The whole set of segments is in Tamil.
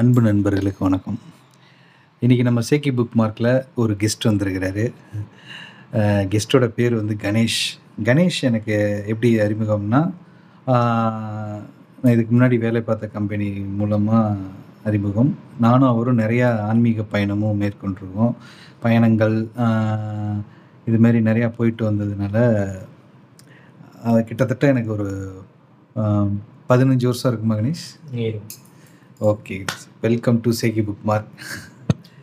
அன்பு நண்பர்களுக்கு வணக்கம். இன்றைக்கி நம்ம சேக்கி புக் மார்க்கில் ஒரு கெஸ்ட் வந்திருக்கிறாரு. கெஸ்ட்டோட பேர் வந்து கணேஷ். கணேஷ் எனக்கு எப்படி அறிமுகம்னா நான் இதுக்கு முன்னாடி வேலை பார்த்த கம்பெனி மூலமாக அறிமுகம். நானும் அவரும் நிறையா ஆன்மீக பயணமும் மேற்கொண்டிருக்கோம். பயணங்கள் இதுமாரி இது மாதிரி நிறையா போயிட்டு வந்ததுனால அது கிட்டத்தட்ட எனக்கு ஒரு பதினஞ்சு வருஷம் இருக்குமா கணேஷ்? ஓகே வெல்கம் டு சேகி புக் மார்க்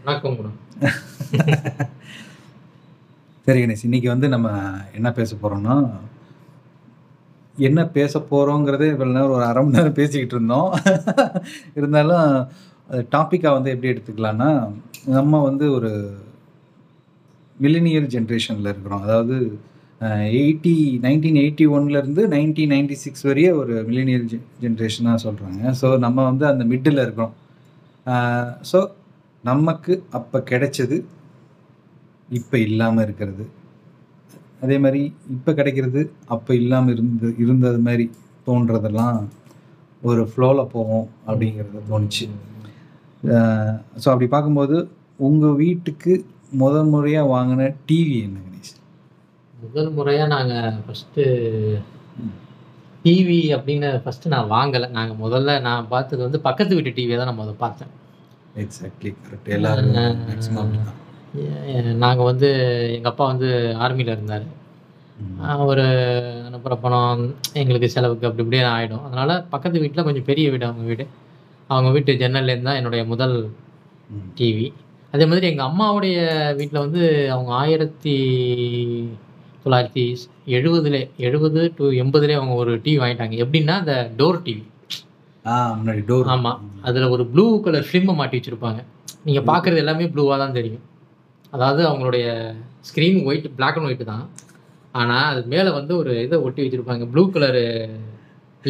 வணக்கம் சரி கணேஷ் இன்னைக்கு வந்து நம்ம என்ன பேச போகிறோம்னா என்ன பேச போகிறோங்கிறதே இவ்வளோ நேரம் ஒரு அரை மணி நேரம் பேசிக்கிட்டு இருந்தோம். இருந்தாலும் அது டாப்பிக்காக வந்து எப்படி எடுத்துக்கலாம்னா நம்ம வந்து ஒரு மில்லினியல் ஜென்ரேஷனில் இருக்கிறோம். அதாவது எயிட்டி நைன்டீன் எயிட்டி ஒன்லேருந்து நைன்டீன் நைன்டி சிக்ஸ் வரைய ஒரு மில்லினியல் ஜென்ரேஷனாக சொல்கிறாங்க ஸோ நம்ம வந்து அந்த மிட்டில் இருக்கிறோம். ஸோ நமக்கு அப்போ கிடைச்சது இப்போ இல்லாமல் இருக்கிறது. அதே மாதிரி இப்போ கிடைக்கிறது அப்போ இல்லாமல் இருந்து இருந்தது மாதிரி தோன்றதெல்லாம் ஒரு ஃப்ளோவில் போகும் அப்படிங்கிறது தோணுச்சு. ஸோ அப்படி பார்க்கும்போது உங்கள் வீட்டுக்கு முதல் முறையாக வாங்கின டிவி என்னங்க? முதல் முறையா நாங்க ஃபர்ஸ்ட் டிவி அப்படின்னு ஃபர்ஸ்ட் நான் வாங்கல. நாங்க முதல்ல நான் பார்த்தது வந்து பக்கத்து வீட்டு டிவியை தான் நான் முதல்ல பார்த்தேன். எக்ஸாக்ட்லி கரெக்ட் எல்லாரும் மேக்ஸிமம் அப்படிதான் ஏ- நாங்க வந்து எங்க அப்பா வந்து ஆர்மியில இருந்தாரு. ஒரு அனுப்புகிற பணம் எங்களுக்கு செலவுக்கு அப்படி இப்படியே ஆகிடும் அதனால பக்கத்து வீட்டில் கொஞ்சம் பெரிய வீடு அவங்க வீடு. அவங்க வீட்டு ஜன்னல்லேருந்து தான் என்னுடைய முதல். டிவி அதே மாதிரி எங்கள் அம்மாவுடைய வீட்டில் வந்து அவங்க ஆயிரத்தி தொள்ளாயிரத்தி எழுபதுல எழுபது டு எண்பதுலேயே அவங்க ஒரு டிவி வாங்கிட்டாங்க. எப்படின்னா அந்த டோர் டிவி முன்னாடி டோர். ஆமா. அதில் ஒரு ப்ளூ கலர் ஃபிலிமை மாட்டி வச்சுருப்பாங்க. நீங்கள் பார்க்குறது எல்லாமே ப்ளூவாக தான் தெரியும். அதாவது அவங்களுடைய screen white Black and white தான். ஆனால் அது மேலே வந்து ஒரு இதை ஒட்டி வச்சுருப்பாங்க. ப்ளூ கலரு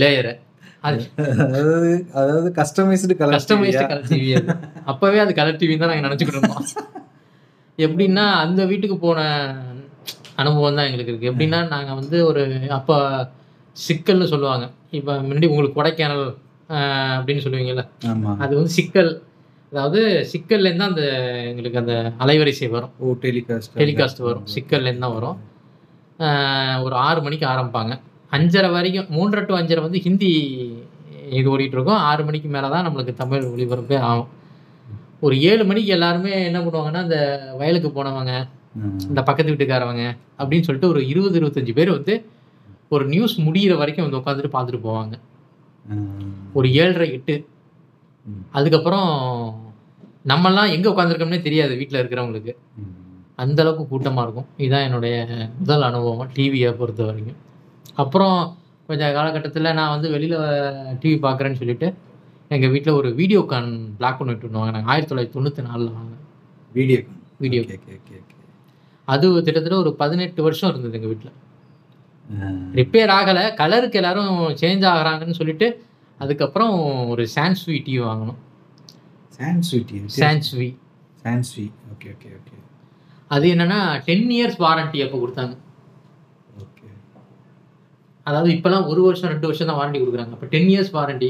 லேயரை அது அதாவது அதாவது customized colour customized colour TV அது. அப்போவே அது கலர் டிவின்னு தான் நாங்கள் நினச்சிக்கிட்டு இருந்தோம். எப்படின்னா அந்த வீட்டுக்கு போன அனுபவம் தான் எங்களுக்கு இருக்குது எப்படின்னா நாங்கள் வந்து ஒரு அப்போ சிக்கல்னு சொல்லுவாங்க. இப்போ முன்னாடி உங்களுக்கு கொடைக்கானல் அப்படின்னு சொல்லுவீங்கல்ல? அது வந்து சிக்கல். அதாவது சிக்கல்லேருந்து அந்த எங்களுக்கு அந்த அலைவரிசை வரும். ஓ டெலிகாஸ்ட். டெலிகாஸ்ட் வரும். சிக்கல்லேருந்து தான் வரும். ஒரு ஆறு மணிக்கு ஆரம்பிப்பாங்க. அஞ்சரை வரைக்கும் மூன்றரை டு அஞ்சரை வந்து ஹிந்தி இது ஓடிட்டு இருக்கும் ஆறு மணிக்கு மேலே தான் நம்மளுக்கு தமிழ் ஒளிபரப்பே ஆகும். ஒரு ஏழு மணிக்கு எல்லாருமே என்ன பண்ணுவாங்கன்னா இந்த வயலுக்கு போனவங்க இந்த பக்கத்து வீட்டுக்காரவங்க அப்படின்னு சொல்லிட்டு ஒரு இருபது இருபத்தஞ்சு பேர் வந்து ஒரு நியூஸ் முடியிற வரைக்கும் வந்து உட்காந்துட்டு பார்த்துட்டு போவாங்க. ஒரு ஏழரை எட்டு. அதுக்கப்புறம் நம்மெல்லாம் எங்கே உட்காந்துருக்கோம்னே தெரியாது வீட்டில் இருக்கிறவங்களுக்கு. அந்த அளவுக்கு கூட்டமாக இருக்கும். இதுதான் என்னுடைய முதல் அனுபவம் டிவியை பொறுத்த வரைக்கும். அப்புறம் கொஞ்சம் காலகட்டத்தில் நான் வந்து வெளியில் டிவி பார்க்குறேன்னு சொல்லிட்டு எங்கள் வீட்டில் ஒரு வீடியோ கான் பிளாக் பண்ணி விட்டுருவாங்க நாங்கள் ஆயிரத்தி தொள்ளாயிரத்தி தொண்ணூற்றி நாலில் வாங்கினேன் வீடியோ வீடியோ அது கிட்டத்தட்ட ஒரு பதினெட்டு வருஷம் இருந்தது எங்கள் வீட்டில் ரிப்பேர் ஆகலை. கலருக்கு எல்லாரும் சேஞ்ச் ஆகுறாங்கன்னு சொல்லிட்டு அதுக்கப்புறம் ஒரு சான்ஸ்வி டிவி வாங்கணும் Sansui TV Sansui Sansui okay okay okay அது என்னன்னா டென் இயர்ஸ் வாரண்டி அப்போ கொடுத்தாங்க. ஓகே அதாவது இப்போலாம் ஒரு வருஷம் ரெண்டு வருஷம் தான் வாரண்டி கொடுக்குறாங்க. அப்போ டென் இயர்ஸ் வாரண்டி.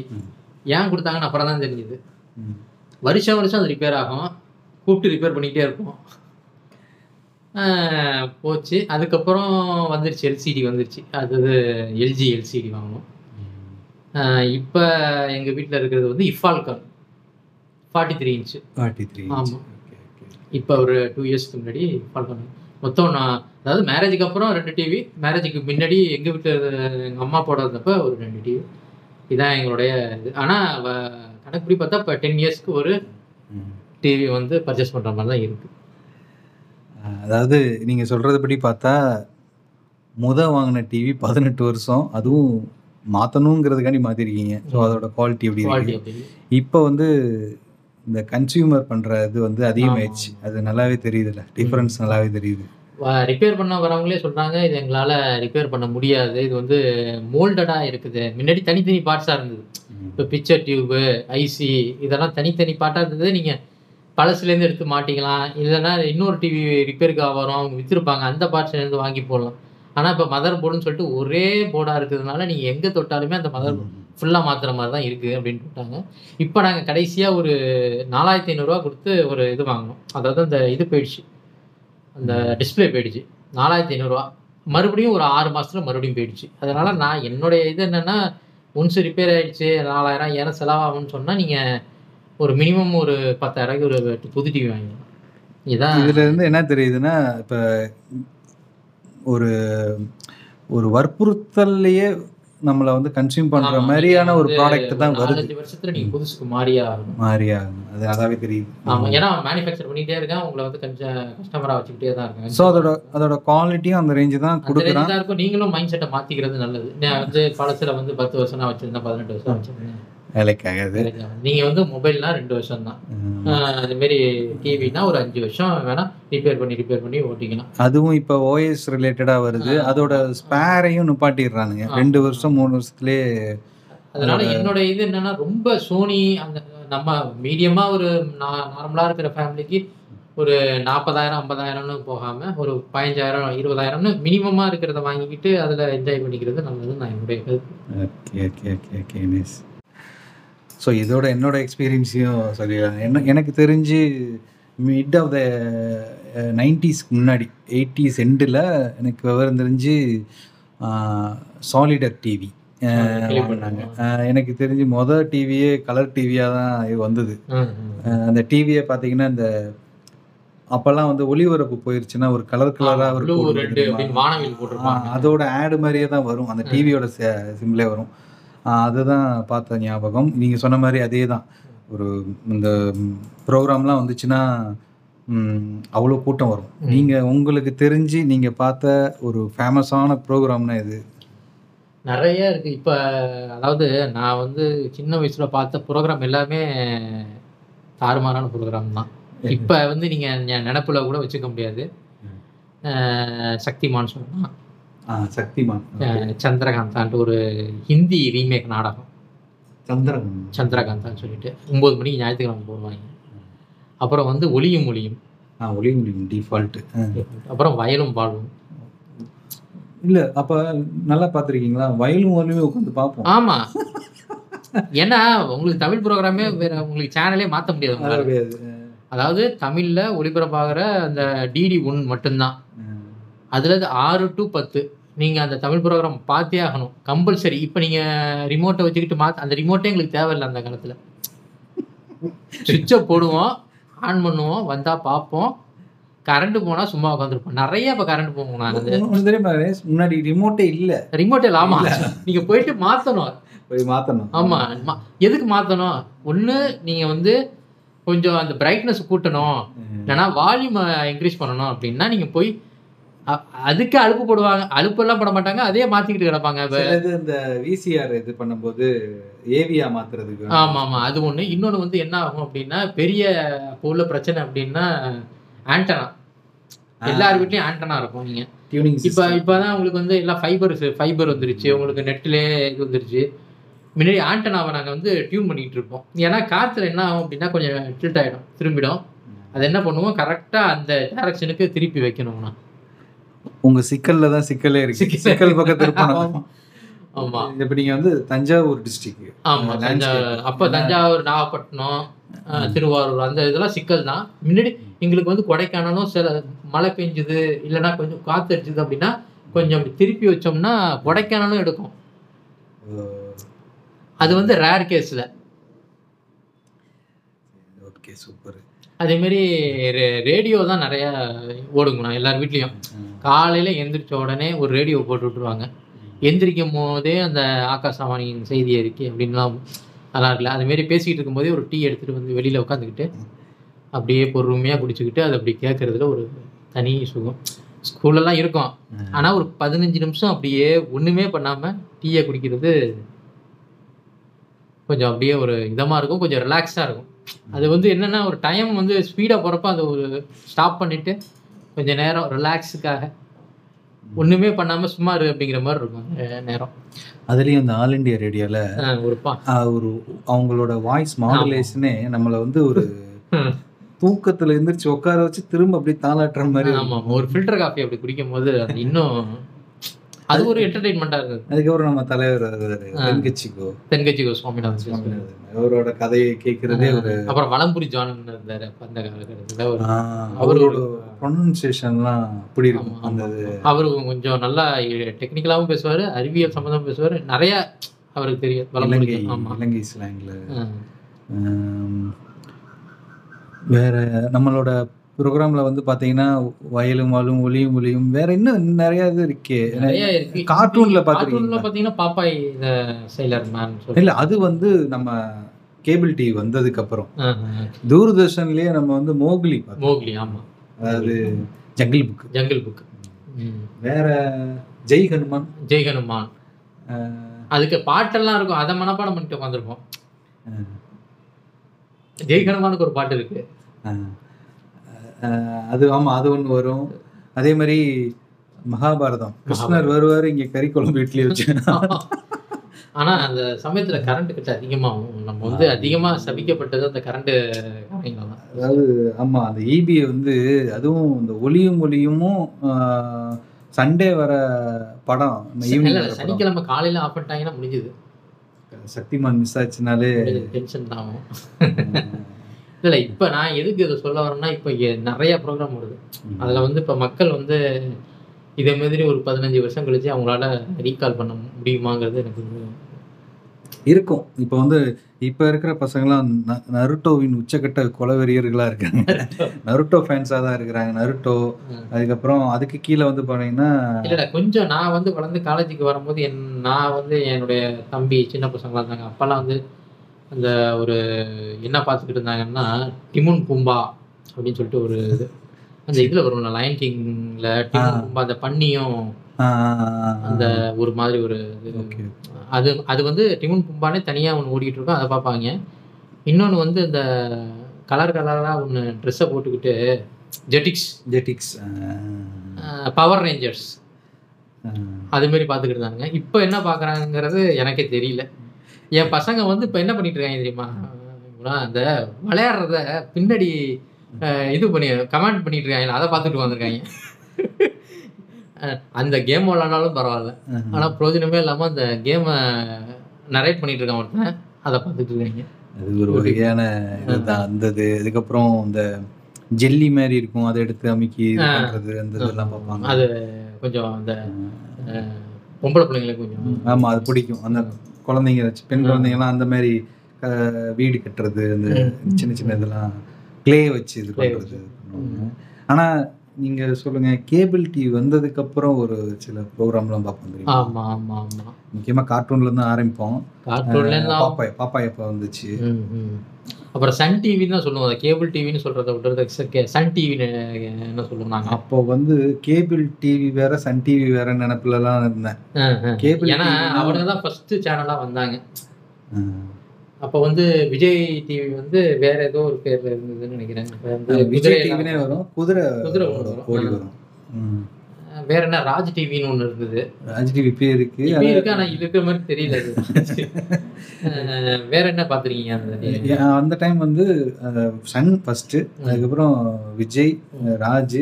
ஏன் கொடுத்தாங்கன்னு அப்புறம் தான் தெரிஞ்சுது. வருஷம் வருஷம் அது ரிப்பேர் ஆகும். கூப்பிட்டு ரிப்பேர் பண்ணிகிட்டே இருப்போம். போச்சு. அதுக்கப்புறம் வந்துருச்சு எல்சிடி வந்துருச்சு. அது எல்ஜி எல்சிடி வாங்கணும் இப்போ எங்கள் வீட்டில் இருக்கிறது வந்து iFalcon forty three inch forty three ஆமா. ஓகே ஓகே இப்போ ஒரு டூ இயர்ஸ்க்கு முன்னாடி இஃபால்கான் மொத்தம் நான் அதாவது மேரேஜுக்கு அப்புறம் ரெண்டு டிவி மேரேஜுக்கு முன்னாடி எங்கள் வீட்டில் எங்கள் அம்மா போட இருந்தப்ப ஒரு ரெண்டு டிவி இதான் எங்களுடைய இது. ஆனால் கணக்குப்படி பார்த்தா இப்போ டென் இயர்ஸ்க்கு ஒரு. டிவி வந்து பர்ச்சேஸ் பண்ணுற மாதிரி தான் இருக்குது அதாவது நீங்கள் சொல்கிறதுபடி பார்த்தா முத வாங்கின டிவி பதினெட்டு வருஷம் அதுவும் மாற்றணுங்கிறதுக்காண்டி மாற்றிருக்கீங்க ஸோ அதோட குவாலிட்டி எப்படி இருக்கு? அப்படி இப்போ வந்து இந்த கன்சியூமர் பண்ணுற இது வந்து அதிகமாயிடுச்சு. அது நல்லாவே தெரியுதுல்ல. டிஃப்ரென்ஸ் நல்லாவே தெரியுது. ரிப்பேர் பண்ண வரவங்களே சொல்கிறாங்க இது எங்களால் ரிப்பேர் பண்ண முடியாது. இது வந்து மோல்டடாக இருக்குது. முன்னாடி தனித்தனி பார்ட்ஸாக இருந்தது. இப்போ பிக்சர் டியூபு ஐசி இதெல்லாம் தனித்தனி பார்ட்டாக இருந்தது. நீங்கள் பழசுலேருந்து எடுத்து மாட்டிக்கலாம். இல்லைன்னா இன்னொரு டிவி ரிப்பேருக்கு வரும். அவங்க விற்றுருப்பாங்க அந்த பார்ட்ஸ்லேருந்து வாங்கி போடலாம். ஆனால் இப்போ மதர் போர்டுன்னு சொல்லிட்டு ஒரே போர்டாக இருக்கிறதுனால நீங்கள் எங்கே தொட்டாலுமே அந்த மதர் ஃபுல்லாக மாற்றுற மாதிரி தான் இருக்குது அப்படின்னு விட்டாங்க இப்போ நாங்கள் கடைசியாக ஒரு நாலாயிரத்தி ஐநூறுரூவா கொடுத்து ஒரு இது வாங்கினோம். அதாவது அந்த இது போயிடுச்சு. அந்த டிஸ்பிளே போயிடுச்சு. நாலாயிரத்தி ஐநூறுரூவா மறுபடியும் ஒரு ஆறு மாதத்துல மறுபடியும் போயிடுச்சு. அதனால் நான் என்னுடைய இது என்னென்னா ஒன்ஸ் ரிப்பேர் ஆயிடுச்சு. நாலாயிரம் ஐயாயிரம் செலவாகும்னு சொன்னால் நீங்கள் ஒரு மினிமம் ஒரு பத்தாயிரம் ஒரு புது டிவி வாங்கிடலாம் இதான் இதுல இருந்து என்ன தெரியுதுன்னா இப்ப ஒரு ஒரு வற்புறுத்தல்லையே நம்மளை வந்து கன்சியூம் பண்ற மாதிரியான ஒரு ப்ராடக்ட் தான் வருது. வருஷத்துல நீங்க புதுசுக்கு மாறியே ஆகணும். மாறியா அது அதாவே தெரியுது. ஆமா ஏன்னா மேனுஃபேக்சர் பண்ணிட்டே இருக்கான் உங்களை வந்து கொஞ்சம் கஸ்டமரா வச்சுக்கிட்டே தான் இருக்காங்க ஸோ அதோட அதோட குவாலிட்டியும் அந்த ரேஞ்சு தான் கொடுக்குறான். இருக்கும். நீங்களும் மைண்ட் செட்டை மாத்திக்கிறது நல்லது. நான் வந்து பழசுல வந்து பத்து வருஷம் நான் வச்சிருந்தேன் பதினெட்டு வருஷம் வச்சிருந்தேன். வேலைக்காகாது நீங்க வந்து மொபைல்னா ரெண்டு வருஷம் தான் ம். அது மாதிரி டிவினா ஒரு அஞ்சு வருஷம் வேணா ரிப்பேர் பண்ணி ரிப்பேர் பண்ணி ஓட்டிக்கலாம். அதுவும் இப்போ ஓஎஸ் ரிலேட்டடா வருது. அதோட ஸ்பேரையும் நிப்பாட்டிடுறானுங்க. ரெண்டு வருஷம் மூணு வருஷத்துலயே அதனால என்னோட இது என்னன்னா ரொம்ப சோனி அந்த நம்ம மீடியமா ஒரு நார்மலா இருக்கிற ஃபேமிலிக்கு ஒரு நாற்பதாயிரம் ஐம்பதாயிரம்னு போகாம ஒரு பதினஞ்சாயிரம் இருபதாயிரம்னு மினிமமா இருக்கிறத வாங்கிக்கிட்டு அதுல என்ஜாய் பண்ணிக்கிறது நல்லது நான் என்னுடைய கருத்து. Okay okay okay okay so இதோட என்னோட எக்ஸ்பீரியன்ஸையும் சொல்லிடுறேன் என்ன எனக்கு தெரிஞ்சு மிட் ஆஃப் த நைன்டிஸ்க்கு முன்னாடி எயிட்டிஸ் எண்டில் எனக்கு விவரம் தெரிஞ்சு சாலிடர் டிவி அஹ் எனக்கு தெரிஞ்சு மொதல் டிவியே கலர் டிவியாக தான் வந்தது அந்த டிவியை பார்த்தீங்கன்னா இந்த அப்போல்லாம் வந்து ஒளிபரப்பு போயிருச்சுன்னா ஒரு கலர் கலராக ஒரு அதோட ஆடு மாதிரியே தான் வரும் அந்த டிவியோட சிம்பிளே வரும் அதுதான் பார்த்த ஞாபகம். நீங்கள் சொன்ன மாதிரி அதே தான் ஒரு இந்த ப்ரோக்ராம்லாம் வந்துச்சுன்னா அவ்வளோ கூட்டம் வரும். நீங்கள் உங்களுக்கு தெரிஞ்சு நீங்கள் பார்த்த ஒரு ஃபேமஸான ப்ரோக்ராம்னா இது நிறைய இருக்கு. இப்ப அதாவது நான் வந்து சின்ன வயசுல பார்த்த ப்ரோக்ராம் எல்லாமே தாறுமாறான ப்ரோக்ராம் தான். இப்ப வந்து நீங்க நெ- நினைப்புல கூட வச்சுக்க முடியாது. சக்திமான் சொல்லலாம் சக்திமான். அஹ் சந்திரகாந்தான்ட்டு ஒரு ஹிந்தி ரீமேக் நாடகம். சந்திரன் சந்திரகாந்தான்னு சொல்லிட்டு ஒன்பது மணிக்கு ஞாயிற்றுக்கிழமை போடுவாங்க. அப்புறம் வந்து ஒளியும் ஒளியும். ஆ ஒளி முடியும் டிஃபால்ட்டு அப்புறம் வயலும் பாலும் இல்லை அப்போ நல்லா பார்த்துருக்கீங்களா? வயலும் வயலுமே உட்காந்து பார்ப்போம். ஆமா. ஏன்னா உங்களுக்கு தமிழ் ப்ரோக்ராமே வேற உங்களுக்கு சேனலே மாத்த முடியாது அதாவது தமிழ்ல ஒளிபரப்பாகிற அந்த டிடி ஒன் மட்டும்தான். அதுல ஆறு டு பத்து நீங்க அந்த தமிழ் ப்ரோக்ராம் பார்த்தே ஆகணும். கம்பல்சரி இப்போ நீங்க ரிமோட்டை வச்சுக்கிட்டு மாத்த அந்த ரிமோட்டே எங்களுக்கு தேவையில்லை அந்த காலத்துல. சுவிட்சை போடுவோம் ஆன் பண்ணுவோம் வந்தா பார்ப்போம். கரண்ட் போனா சும்மா உட்காந்துருப்போம் நிறைய இப்போ கரண்ட் போவோம் நான் ஒன்று தெரியுமா? முன்னாடி ரிமோட்டே இல்லை. ரிமோட் ஆமா. நீங்க போயிட்டு மாத்தணும். போய் மாற்றணும் ஆமா. மா- எதுக்கு மாத்தணும்? ஒண்ணு நீங்க வந்து கொஞ்சம் அந்த பிரைட்னஸ் கூட்டணும். இல்லைன்னா வால்யூம் இன்க்ரீஸ் பண்ணணும் அப்படின்னா நீங்க போய் அதுக்கு அலுப்பு போடுவாங்க. அலுப்பெல்லாம் போட மாட்டாங்க. அதே மாத்திக்கிட்டு கிடப்பாங்க. இந்த விசிஆர் இது பண்ணும்போது ஏவியா மாத்துறதுக்கு. ஆமா ஆமா அது ஒண்ணு. இன்னொன்னு வந்து என்ன ஆகும் அப்படின்னா பெரிய இப்போ உள்ள பிரச்சனை அப்படின்னா ஆண்டனா எல்லார் வீட்லயும் ஆண்டனா இருக்கும் நீங்க டியூனிங் இப்ப இப்பதான் உங்களுக்கு வந்து எல்லாம் ஃபைபர் ஃபைபர் வந்துருச்சு. உங்களுக்கு நெட்லயே இது வந்துருச்சு. முன்னாடி ஆண்டனாவை நாங்க வந்து டியூன் பண்ணிட்டு இருப்போம். ஏன்னா காத்துல என்ன ஆகும் அப்படின்னா கொஞ்சம் டில்ட் ஆயிடும் திரும்பிடும். அது என்ன பண்ணுவோம்? கரெக்டா அந்த டைரக்ஷனுக்கு திருப்பி வைக்கணும்னா. உங்க சிக்கல்ல தான் சிக்கலே இருக்கு. சிக்கல். சிக்கல் பக்கம் திருப்பணும். ஆமா. இப்ப நீங்க வந்து தஞ்சாவூர் டிஸ்ட்ரிக்ட் ஆமா தஞ்சாவூர் அப்ப தஞ்சாவூர் நாகப்பட்டினம் திருவாரூர் அந்த இதெல்லாம் சிக்கல் தான். முன்னாடி எங்களுக்கு வந்து கொடைக்கானலும் சில மழை பெஞ்சுது இல்லைன்னா கொஞ்சம் காத்து அடிச்சுது அப்படின்னா கொஞ்சம் திருப்பி வச்சோம்னா கொடைக்கானலும் எடுக்கும். அது வந்து ரேர் கேஸ்ல ஓகே சூப்பர் அதே மாதிரி ரே- ரேடியோ தான் நிறைய ஓடுங்கண்ணா எல்லார் வீட்லயும். காலையில எந்திரிச்ச உடனே ஒரு ரேடியோ போட்டு விட்டுருவாங்க. எந்திரிக்கும் போதே அந்த ஆகாசவாணியின் செய்தி அறிக்கை அப்படின்லாம் நல்லா இருக்குல்ல. அது மாரி பேசிக்கிட்டு இருக்கும்போதே ஒரு டீ எடுத்துட்டு வந்து வெளியில உட்காந்துக்கிட்டு அப்படியே பொறுமையா குடிச்சுக்கிட்டு அது அப்படி கேட்கறதுல ஒரு தனி சுகம். ஸ்கூல்லலாம் இருக்கும். ஆனா ஒரு பதினஞ்சு நிமிஷம் அப்படியே ஒண்ணுமே பண்ணாம டீயை குடிக்கிறது கொஞ்சம் அப்படியே ஒரு இதமா இருக்கும். கொஞ்சம் ரிலாக்ஸா இருக்கும். அது வந்து என்னன்னா ஒரு டைம் வந்து ஸ்பீடா போறப்ப அதை ஒரு ஸ்டாப் பண்ணிட்டு கொஞ்ச நேரம் ரிலாக்ஸுக்காக ஒண்ணுமே பண்ணாம சும்மா இரு அப்படிங்கிற மாதிரி இருக்கும் நேரம் அதுலயும் அந்த ஆல் இண்டியா ரேடியோல ஒரு ஒரு அவங்களோட வாய்ஸ் மாடுலேஷனே நம்மள வந்து ஒரு. தூக்கத்துல எந்திரிச்சு உட்கார வச்சு திரும்ப அப்படியே தாளாட்டுற மாதிரி ஆமா ஆமா. ஒரு ஃபில்டர் காஃபி அப்படி குடிக்கும் போது அது இன்னும் அது ஒரு என்டர்டைன்மெண்ட்டாக இருந்தது. அதுக்கப்புறம் நம்ம தலைவர் தென்கட்சிக்கோ. தென்கட்சி சுவாமிநாதன். அவரோட கதையை கேட்கறதே ஒரு அப்புறம் வலம்புரி ஜான் இருந்தாரு அந்த காலகட்டத்தில். அவரோட ப்ரொனன்சியேஷன்லாம் அப்படி இருக்கும் அந்த அவரு கொஞ்சம் நல்லா டெக்னிக்கலாவும் பேசுவாரு அறிவியல் சம்மந்தம் பேசுவாரு. நிறைய அவருக்கு தெரியும் வலம்புரி இலங்கை ஆ. வேற நம்மளோட ப்ரோக்ராம்ல வந்து பாத்தீங்கன்னா வயலும் வாழும் ஒளியும் ஒளியும் வேற இன்னும் நிறைய இது இருக்கே. நிறைய இருக்கு. கார்ட்டூன்ல பாத்துருக்கீங்களா? பாத்தீங்கன்னா பாப்பாய் சைலர் மேன் சொல்லி இல்ல அது வந்து நம்ம கேபிள் டிவி வந்ததுக்கு அப்புறம். தூர்தர்ஷன்லயே நம்ம வந்து மோக்லி மோக்லி ஆமா. அதாவது ஜங்கிள் புக் ஜங்கிள் புக் வேற ஜெய் ஹனுமான் ஜெய் ஹனுமான் அதுக்கு பாட்டெல்லாம் இருக்கும். அதை மனப்பாடம் பண்ணிட்டு உட்காந்துருப்போம். ஜெய் ஹனுமானுக்கு ஒரு பாட்டு இருக்கு. அது ஆமா அது ஒண்ணு வரும். அதே மாதிரி மகாபாரதம். கிருஷ்ணர் வருவாரு இங்க கறி குழம்பு இட்லி வச்சு. ஆனா அந்த சமயத்துல கரண்ட் கிட்ட அதிகமாகும். நம்ம வந்து அதிகமா சபிக்கப்பட்டது அந்த கரண்ட் அதாவது ஆமா அந்த ஈபி வந்து அதுவும் இந்த ஒளியும் ஒளியுமும் சண்டே வர படம் சனிக்கிழமை காலையில ஆஃப் பண்ணிட்டாங்கன்னா முடிஞ்சது. சக்திமான் மிஸ் ஆச்சுனாலே டென்ஷன் தான் ஆகும் இல்ல இப்ப நான் எதுக்கு இதை சொல்ல வரேன்னா இப்ப நிறைய ப்ரோக்ராம் வருது. அதுல வந்து இப்ப மக்கள் வந்து இதே மாதிரி ஒரு பதினஞ்சு வருஷம் கழிச்சு அவங்களால ரீகால் பண்ண முடியுமாங்கிறது எனக்கு இருக்கும். இப்போ வந்து இப்போ இருக்கிற பசங்களாம் நருட்டோவின் உச்சக்கட்ட கொலவெறியர்களா இருக்காங்க. நருட்டோ. ஃபேன்ஸாக தான் இருக்கிறாங்க நருட்டோ. அதுக்கப்புறம் அதுக்கு கீழே வந்து பாத்தீங்கன்னா இல்ல கொஞ்சம் நான் வந்து வளர்ந்து காலேஜுக்கு வரும்போது என் நான் வந்து என்னுடைய தம்பி சின்ன பசங்களா இருந்தாங்க. அப்பெல்லாம் வந்து அந்த ஒரு என்ன பார்த்துக்கிட்டு இருந்தாங்கன்னா டிமுன் பூம்பா அப்படின்னு சொல்லிட்டு ஒரு இது. அந்த இதுல வரும்ல லயன் கிங்ல டிமுன். பூம்பா அந்த பன்னியும் அந்த ஒரு மாதிரி ஒரு இது. அது அது வந்து டிமுன் பூம்பானே தனியாக ஒன்று ஓடிட்டு இருக்கும் அதை பார்ப்பாங்க. இன்னொன்று வந்து இந்த கலர் கலராக ஒன்று ட்ரெஸ்ஸை போட்டுக்கிட்டு ஜெட்டிக்ஸ் ஜெட்டிக்ஸ் பவர் ரேஞ்சர்ஸ் அது மாதிரி பார்த்துக்கிட்டு இருந்தாங்க இப்போ என்ன பார்க்குறாங்கிறது எனக்கே தெரியல. என் பசங்க வந்து இப்போ என்ன பண்ணிட்டு இருக்காங்க தெரியுமா? அந்த விளையாடுறத பின்னாடி இது பண்ணி கமெண்ட் பண்ணிட்டு இருக்காங்க. அதை பார்த்துட்டு வந்திருக்காங்க அந்த கேம் விளாண்டாலும் பரவாயில்ல. ஆனால் பிரயோஜனமே இல்லாமல் அந்த கேமை நரேட் பண்ணிட்டு இருக்கான் ஒருத்தன். அதை பார்த்துட்டு இருக்காங்க. அது ஒரு வகையான இதுதான். அந்தது அதுக்கப்புறம் இந்த ஜெல்லி மாதிரி இருக்கும். அதை எடுத்து அமுக்கி. பண்றது அந்த இதெல்லாம் பார்ப்பாங்க. அது கொஞ்சம் அந்த பொம்பளை பிள்ளைங்களுக்கு கொஞ்சம் ஆமா அது பிடிக்கும். அந்த குழந்தைங்க பெண் குழந்தைங்கலாம் அந்த மாதிரி வீடு கட்டுறது அந்த. சின்ன சின்ன இதெல்லாம் க்ளே வச்சு இது Clay பண்றது பண்ணுவாங்க. ஆனா நீங்க சொல்லுங்க கேபிள் டிவி வந்ததுக்கு அப்புறம் ஒரு சில ப்ரோக்ராம்லாம் பார்ப்போம் தெரியுமா ஆமா ஆமா ஆமா முக்கியமா கார்ட்டூன்ல இருந்து ஆரம்பிப்போம் அஹ், இருந்தா பாப்பாய் பாப்பாய் எப்போ வந்துச்சு. அப்புறம் சன் டிவின்னு தான் சொல்லுவோம். அதை கேபிள் டிவின்னு சொல்றதை விட்டுறது சன் டிவின்னு என்ன சொல்லுவோம் அப்போ வந்து கேபிள் டிவி வேற சன் டிவி வேற நினைப்புல எல்லாம் இருந்தேன். Cable ஏன்னா அவனுங்க தான் ஃபர்ஸ்ட் சேனலா வந்தாங்க. அப்ப வந்து விஜய் டிவி வந்து வேற ஏதோ ஒரு பேர்ல இருந்ததுன்னு நினைக்கிறேன். விஜய் டிவினே வரும். குதிரை குதிரை. ஓடி. வரும். வேற என்ன ராஜ் டிவின்னு ஒண்ணு இருந்தது. ராஜ் டிவி இப்பயே இருக்கு. இப்ப இருக்கு ஆனா இது இருக்கிற மாதிரி தெரியல வேற என்ன பாத்துருக்கீங்க அந்த டைம் வந்து சன் ஃபர்ஸ்ட் அதுக்கப்புறம் விஜய் ராஜ்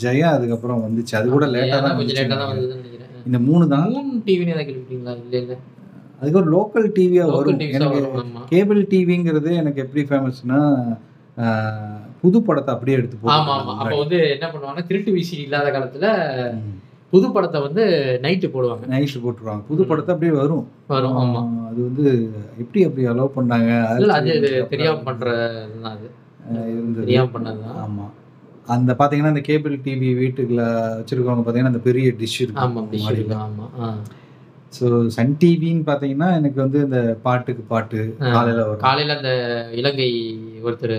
ஜெயா அதுக்கப்புறம் வந்துச்சு. அது கூட லேட்டா ஏன்னா தான் கொஞ்சம் லேட்டா தான் வந்ததுன்னு நினைக்கிறேன். இந்த மூணு தான். மூன் டிவின்னு ஏதாவது கேள்விப்பட்டீங்களா இல்ல இல்ல. லோக்கல் டிவியா லோக்கல் வரும். டிவி எனக்கு வரும் ஆமா. கேபிள் டிவிங்கிறது எனக்கு எப்படி ஃபேமஸ்னா புது படத்தை அப்படியே எடுத்து ஆமா ஆமா. அப்ப வந்து என்ன பண்ணுவாங்கன்னா திருட்டு விசிடி இல்லாத காலத்துல புது படத்தை வந்து நைட்டு போடுவாங்க. நைட்டு போட்டுருவாங்க. புது படத்தை அப்படியே வரும். வரும் ஆமா. அது வந்து எப்படி அப்படி அலோவ் பண்ணாங்க? அது இது அப்புறம் தெரியாம பண்றதுதான் அது. இருந்தது. தெரியாம பண்ணதுதான். ஆமா. அந்த பாத்தீங்கன்னா அந்த கேபிள் டிவி வீட்டுக்குள்ள வச்சிருக்கவங்க பாத்தீங்கன்னா அந்த பெரிய டிஷ் ஆமா இருக்கும். இருக்கு, ஆமா ஆ. ஸோ சன் டிவின்னு பாத்தீங்கன்னா எனக்கு வந்து இந்த பாட்டுக்கு பாட்டு. காலையில காலையில அந்த இலங்கை ஒருத்தர்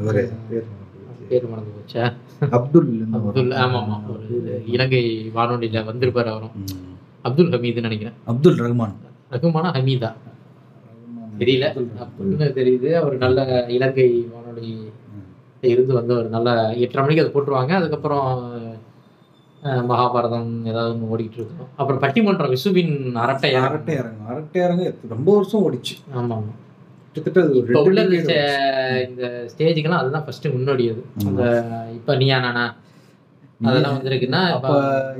இவரு. பேர் மறந்து போச்சு. பேர் மறந்து போச்சா அப்துல் ஒரு இலங்கை வானொலியில வந்திருப்பாரு அவரும். அப்துல் ஹமீதுன்னு நினைக்கிறேன். அப்துல் ரஹ்மான். ரகுமானா ஹமீதா? தெரியல. அப்துல் ரஹ்மான். அப்துல்னு தெரியுது. அவர் நல்ல இலங்கை வானொலி. இருந்து வந்து ஒரு நல்ல எட்டரை மணிக்கு அதை போட்டுருவாங்க. அதுக்கப்புறம் மகாபாரதம் ஏதாவது ஓடிட்டு இருக்கும். அப்புறம் பட்டிமன்றம் விசுவின் அரட்டை அரட்டை அரட்டை அரங்கம் ரொம்ப வருஷம் ஓடிச்சு. ஆமா ஆமா கிட்டத்தட்ட அது ஒரு இப்போ உள்ள ரெண்டு இந்த ஸ்டேஜுக்கெல்லாம் அதுதான் ஃபர்ஸ்ட் முன்னோடியது. அந்த இப்போ நீயா நானா அதெல்லாம் வந்திருக்குன்னா அப்ப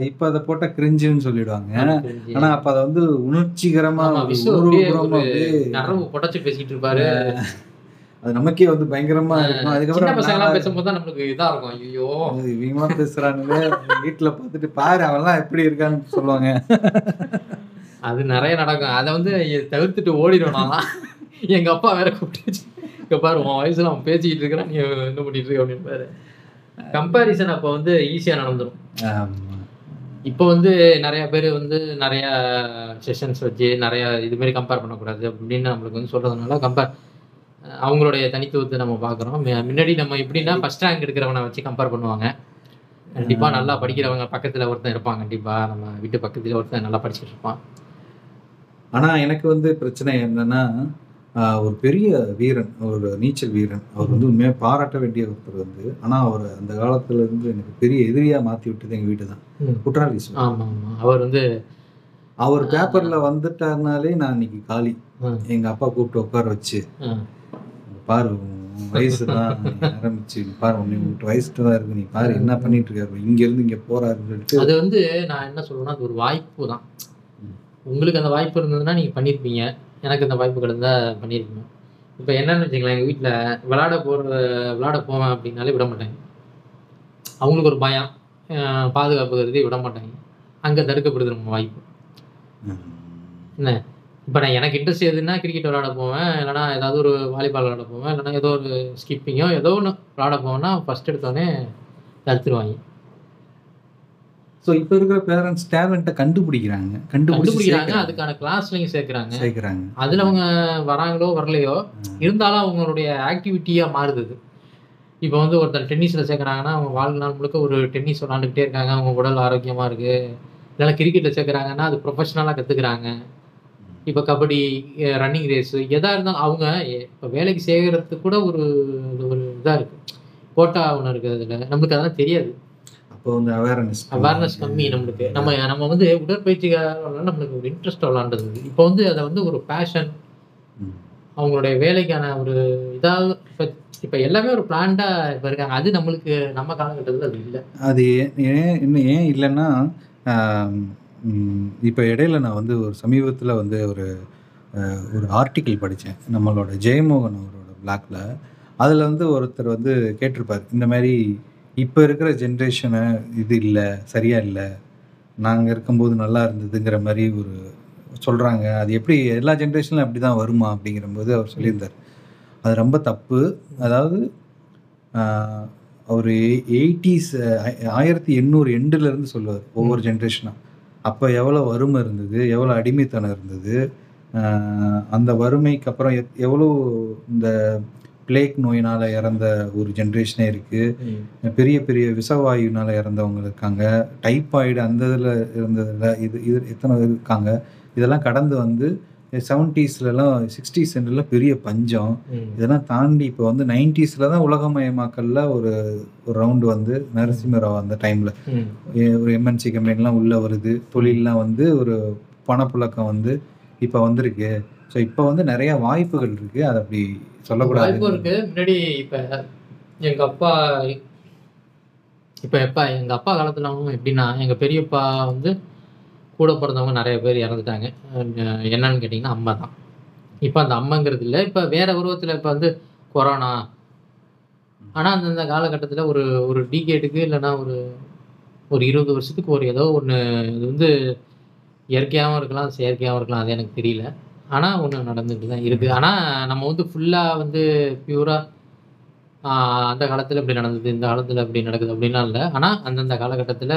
இப்ப அதை போட்டா கிரிஞ்சுன்னு சொல்லிடுவாங்க. ஆனா அப்ப அதை வந்து உணர்ச்சிகரமா நரம்பு புடைச்சு பேசிட்டு இருப்பாரு. அது நமக்கே வந்து பயங்கரமா இருக்கும்? அதுக்கப்புறம் பசங்க எல்லாம் நான் பேசும்போது தான் நம்மளுக்கு இதா இருக்கும். ஐயோ இவங்களாம் பேசுறானுங்க. வீட்டுல பார்த்துட்டு பாரு அவன்லாம் எப்படி இருக்கான்னு சொல்லுவாங்க. அது நிறைய நடக்கும். அதை வந்து தவிர்த்துட்டு ஓடிடும் நான்லாம் எங்க அப்பா வேற கூப்பிட்டு இங்க பாரு உன் வயசுல அவன் பேசிக்கிட்டு இருக்கிறான் நீ என்ன பண்ணிட்டு இருக்க அப்படின்னு பாரு கம்பாரிசன் அப்போ வந்து ஈஸியா நடந்துரும். ஆமா. இப்போ வந்து நிறைய பேர் வந்து நிறைய செஷன்ஸ் வச்சு நிறைய இது மாதிரி கம்பேர் பண்ணக்கூடாது அப்படின்னு நம்மளுக்கு வந்து சொல்றதுனால கம்பேர் அவங்களுடைய தனித்துவத்தை நம்ம பார்க்குறோம். முன்னாடி நம்ம எப்படின்னா ஃபர்ஸ்ட் ரேங்க் எடுக்கிறவனை வச்சு கம்பேர் பண்ணுவாங்க. கண்டிப்பா நல்லா படிக்கிறவங்க பக்கத்துல ஒருத்தன் இருப்பான் கண்டிப்பா. நம்ம வீட்டு பக்கத்துல ஒருத்தன் நல்லா படிச்சுட்டு இருப்பான். ஆனா எனக்கு வந்து பிரச்சனை என்னன்னா ஒரு பெரிய வீரன் ஒரு நீச்சல் வீரன். அவர் வந்து உண்மையாக பாராட்ட வேண்டிய ஒருத்தர் வந்து ஆனா அவர் அந்த காலத்துல இருந்து எனக்கு பெரிய எதிரியா மாத்தி விட்டது எங்க வீடு தான். ம். குற்றாலி சுவாமி. ஆமா ஆமா அவர் வந்து அவர் பேப்பர்ல வந்துட்டாருனாலே நான் இன்னைக்கு காலி. ம், எங்க அப்பா கூப்பிட்டு உட்கார வச்சு பாரு வயசு தான் ஆரம்பிச்சு பாரு உன்னை உன் வயசுட்டு தான் இருக்கு நீ பாரு என்ன பண்ணிட்டு இருக்காரு இங்க இருந்து இங்க போறாருன்னு சொல்லிட்டு அது வந்து நான் என்ன சொல்றேன்னா அது ஒரு வாய்ப்பு தான். உங்களுக்கு அந்த வாய்ப்பு இருந்ததுன்னா நீங்க பண்ணியிருப்பீங்க எனக்கு அந்த வாய்ப்பு கிடந்தா பண்ணியிருப்பீங்க இப்போ என்னன்னு வச்சுங்களேன் எங்கள் வீட்டில் விளாட போகிற விளாட போவேன் அப்படின்னாலே விட மாட்டாங்க. அவங்களுக்கு ஒரு பயம் பாதுகாப்பு கருதி விட மாட்டாங்க. அங்கே தடுக்கப்படுது நம்ம வாய்ப்பு என்ன? இப்போ நான் எனக்கு இன்ட்ரெஸ்ட் எதுன்னா கிரிக்கெட் விளாட போவேன். இல்லைனா ஏதாவது ஒரு வாலிபால் விளாட போவேன். இல்லைனா ஏதோ ஒரு ஸ்கிப்பிங்கோ ஏதோ ஒன்று விளாட போவேன்னா ஃபர்ஸ்ட் எடுத்தோடனே தடுத்துருவாங்க. ஸோ இப்போ இருக்கிற பேரண்ட்ஸ் டேலண்ட்டை கண்டுபிடிக்கிறாங்க. கண்டுபிடிக்கிறாங்க. அதுக்கான கிளாஸ்லையும் சேர்க்குறாங்க. சேர்க்கறாங்க. அதில் அவங்க வராங்களோ வரலையோ இருந்தாலும் அவங்களுடைய ஆக்டிவிட்டியாக மாறுது. இப்போ வந்து ஒருத்தர் டென்னிஸில் சேர்க்குறாங்கன்னா அவங்க வாழ்நாள் முழுக்க ஒரு டென்னிஸ் விளாண்டுக்கிட்டே இருக்காங்க. அவங்க உடல் ஆரோக்கியமாக இருக்குது இல்லைனா கிரிக்கெட்டில் சேர்க்குறாங்கன்னா அது ப்ரொஃபஷனலாக கற்றுக்குறாங்க இப்போ கபடி ரன்னிங் ரேஸு எதாக இருந்தாலும் அவங்க இப்போ வேலைக்கு சேர்க்கறதுக்கு கூட ஒரு ஒரு இதாக இருக்குது கோட்டா ஒன்று இருக்குது அதில். நம்மளுக்கு அதெல்லாம் தெரியாது. அப்போ வந்து அவேர்னஸ் அவேர்னஸ் கம்மி நம்மளுக்கு. நம்ம நம்ம வந்து உடற்பயிற்சிக்காக நம்மளுக்கு ஒரு இன்ட்ரெஸ்ட் விளாண்டது இப்போ வந்து அதை வந்து ஒரு பேஷன் அவங்களுடைய வேலைக்கான ஒரு இதாக இப்போ இப்போ எல்லாமே ஒரு பிளான்டாக இப்போ இருக்காங்க அது நம்மளுக்கு நம்ம காலகட்டத்தில் அது இல்லை. அது ஏன் ஏன் இன்னும் ஏன் இல்லைன்னா இப்போ இடையில நான் வந்து ஒரு சமீபத்தில் வந்து ஒரு ஒரு ஆர்டிக்கிள் படித்தேன் நம்மளோட ஜெயமோகன் அவரோட பிளாக்ல அதில் வந்து ஒருத்தர் வந்து கேட்டிருப்பார். இந்த மாதிரி இப்போ இருக்கிற ஜென்ரேஷனை இது இல்லை சரியா இல்லை. நாங்கள் இருக்கும்போது நல்லா இருந்ததுங்கிற மாதிரி ஒரு சொல்கிறாங்க அது எப்படி எல்லா ஜென்ரேஷன்லையும் அப்படி தான் வருமா அப்படிங்கிற போது அவர் சொல்லியிருந்தார். அது ரொம்ப தப்பு. அதாவது அவர் எயிட்டிஸ் ஆயிரத்தி எண்ணூறு எண்டுலேருந்து சொல்லுவார் ஒவ்வொரு ஜென்ரேஷனாக அப்போ எவ்வளோ வறுமை இருந்தது எவ்வளோ அடிமைத்தனம் இருந்தது அந்த வறுமைக்கு அப்புறம் எத்- எவ்வளோ இந்த பிளேக் நோயினால் இறந்த ஒரு ஜென்ரேஷனே இருக்குது பெரிய பெரிய விஷவாயுனால இறந்தவங்க இருக்காங்க. டைப்பாய்டு அந்த இதில் இருந்ததில் இது இது எத்தனை இருக்காங்க? இதெல்லாம் கடந்து வந்து செவன்ட்டீஸ்லலாம் சிக்ஸ்டீஸ் சென்டரில் பெரிய பஞ்சம். இதெல்லாம் தாண்டி இப்போ வந்து நைன்டிஸில் தான் உலகமயமாக்கல்ல ஒரு ஒரு ரவுண்டு வந்து நரசிம்மராவ் அந்த டைமில் ஒரு எம்என்சி கம்பெனிலாம் உள்ளே வருது. தொழிலெலாம் வந்து ஒரு பணப்புழக்கம் வந்து இப்போ வந்திருக்கு. ஸோ இப்போ வந்து நிறைய வாய்ப்புகள் இருக்குது அதை அப்படி சொல்லக்கூடாது வாய்ப்பு இருக்கு. முன்னாடி இப்போ எங்கள் அப்பா இப்போ எப்போ எங்கள் அப்பா காலத்துலவும் எப்படின்னா எங்கள் பெரியப்பா வந்து கூட பிறந்தவங்க நிறைய பேர் இறந்துட்டாங்க. என்னன்னு கேட்டிங்கன்னா அம்மா தான். இப்போ அந்த அம்மாங்கிறது இல்லை. இப்போ வேற உருவத்தில் இப்போ வந்து கொரோனா. ஆனால் அந்தந்த காலகட்டத்தில் ஒரு ஒரு டிகேட்டுக்கு இல்லைன்னா ஒரு ஒரு இருபது வருஷத்துக்கு ஒரு ஏதோ ஒன்று இது வந்து இயற்கையாகவும் இருக்கலாம் செயற்கையாகவும் இருக்கலாம். அது எனக்கு தெரியல. ஆனால் ஒன்று நடந்துட்டு தான் இருக்குது ஆனால் நம்ம வந்து ஃபுல்லாக வந்து பியூராக அந்த காலத்தில் இப்படி நடந்தது இந்த காலத்தில் இப்படி நடக்குது அப்படின்லாம் இல்லை. ஆனால் அந்தந்த காலகட்டத்தில்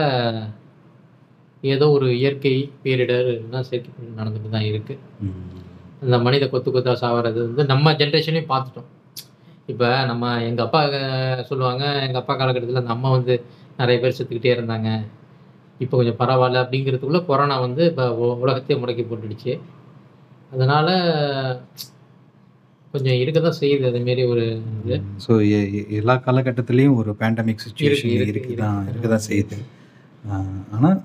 ஏதோ ஒரு இயற்கை பேரிடர் எல்லாம் சேர்த்து நடந்துட்டு தான் இருக்குது. அந்த மனித கொத்து கொத்தா சாவறது வந்து நம்ம ஜென்ரேஷனையும் பார்த்துட்டோம். இப்போ நம்ம எங்கள் அப்பா சொல்லுவாங்க எங்கள் அப்பா காலகட்டத்தில் அந்த அம்மா வந்து நிறைய பேர் செத்துக்கிட்டே இருந்தாங்க. இப்போ கொஞ்சம் பரவாயில்ல அப்படிங்கிறதுக்குள்ள கொரோனா வந்து இப்போ உலகத்தையே முடக்கி போட்டுடுச்சு. அதனால கொஞ்சம் இருக்க தான் செய்யுது அதேமாரி ஒரு இது. ஸோ எல்லா காலகட்டத்திலையும் ஒரு பேண்டமிக் சுச்சுவேஷன் இருக்கு. தான் இருக்க. தான் செய்யுது. ஆனால்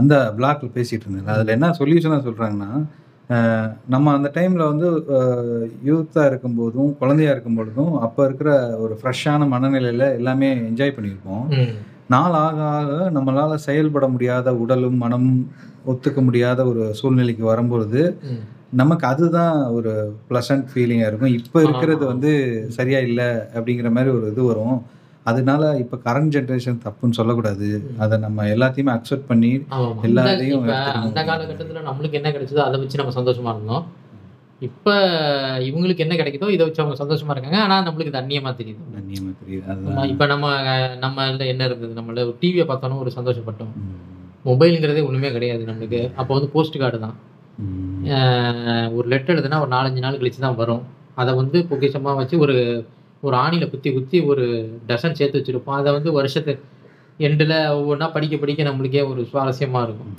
அந்த பிளாக்ல பேசிட்டு இருந்தேன் அதில் என்ன சொல்யூஷனாக சொல்கிறாங்கன்னா நம்ம அந்த டைமில் வந்து யூத்தாக இருக்கும்போதும் குழந்தையா இருக்கும் பொழுதும் அப்போ இருக்கிற ஒரு ஃப்ரெஷ்ஷான மனநிலையில் எல்லாமே என்ஜாய் பண்ணியிருப்போம். நாள் ஆக ஆக நம்மளால் செயல்பட முடியாத உடலும் மனமும் ஒத்துக்க முடியாத ஒரு சூழ்நிலைக்கு வரும்பொழுது. நமக்கு அதுதான் ஒரு ப்ளசன்ட் ஃபீலிங்காக இருக்கும் இப்போ இருக்கிறது. வந்து சரியா இல்லை அப்படிங்கிற மாதிரி ஒரு இது வரும் அதனால இப்போ கரண்ட் ஜென்ரேஷன் தப்புன்னு சொல்லக்கூடாது. அதை நம்ம எல்லாத்தையுமே அக்செப்ட் பண்ணி. எல்லாத்தையும். அந்த காலகட்டத்துல நம்மளுக்கு என்ன கிடைச்சதோ அதை வச்சு நம்ம சந்தோஷமா இருந்தோம் இப்ப இவங்களுக்கு என்ன கிடைக்குதோ இதை வச்சு அவங்க சந்தோஷமா இருக்காங்க ஆனா நம்மளுக்கு அந்நியமா தெரியுது அந்நியமா தெரியுது இப்ப நம்ம நம்ம என்ன இருந்தது நம்மள டிவியை பார்த்தோன்னா ஒரு சந்தோஷப்பட்டோம். மொபைலுங்கிறதே ஒண்ணுமே கிடையாது நம்மளுக்கு. அப்போ வந்து போஸ்ட் கார்டு தான். ஒரு லெட்டர் எழுதுனா ஒரு நாலஞ்சு நாள் கழிச்சு தான் வரும். அதை வந்து பொக்கிஷமா வச்சு ஒரு ஒரு ஆணியில் குத்தி குத்தி ஒரு டசன் சேர்த்து வச்சிருப்போம். அதை வந்து வருஷத்து எண்டில் ஒவ்வொன்றா படிக்க படிக்க நம்மளுக்கே ஒரு சுவாரஸ்யமா இருக்கும்.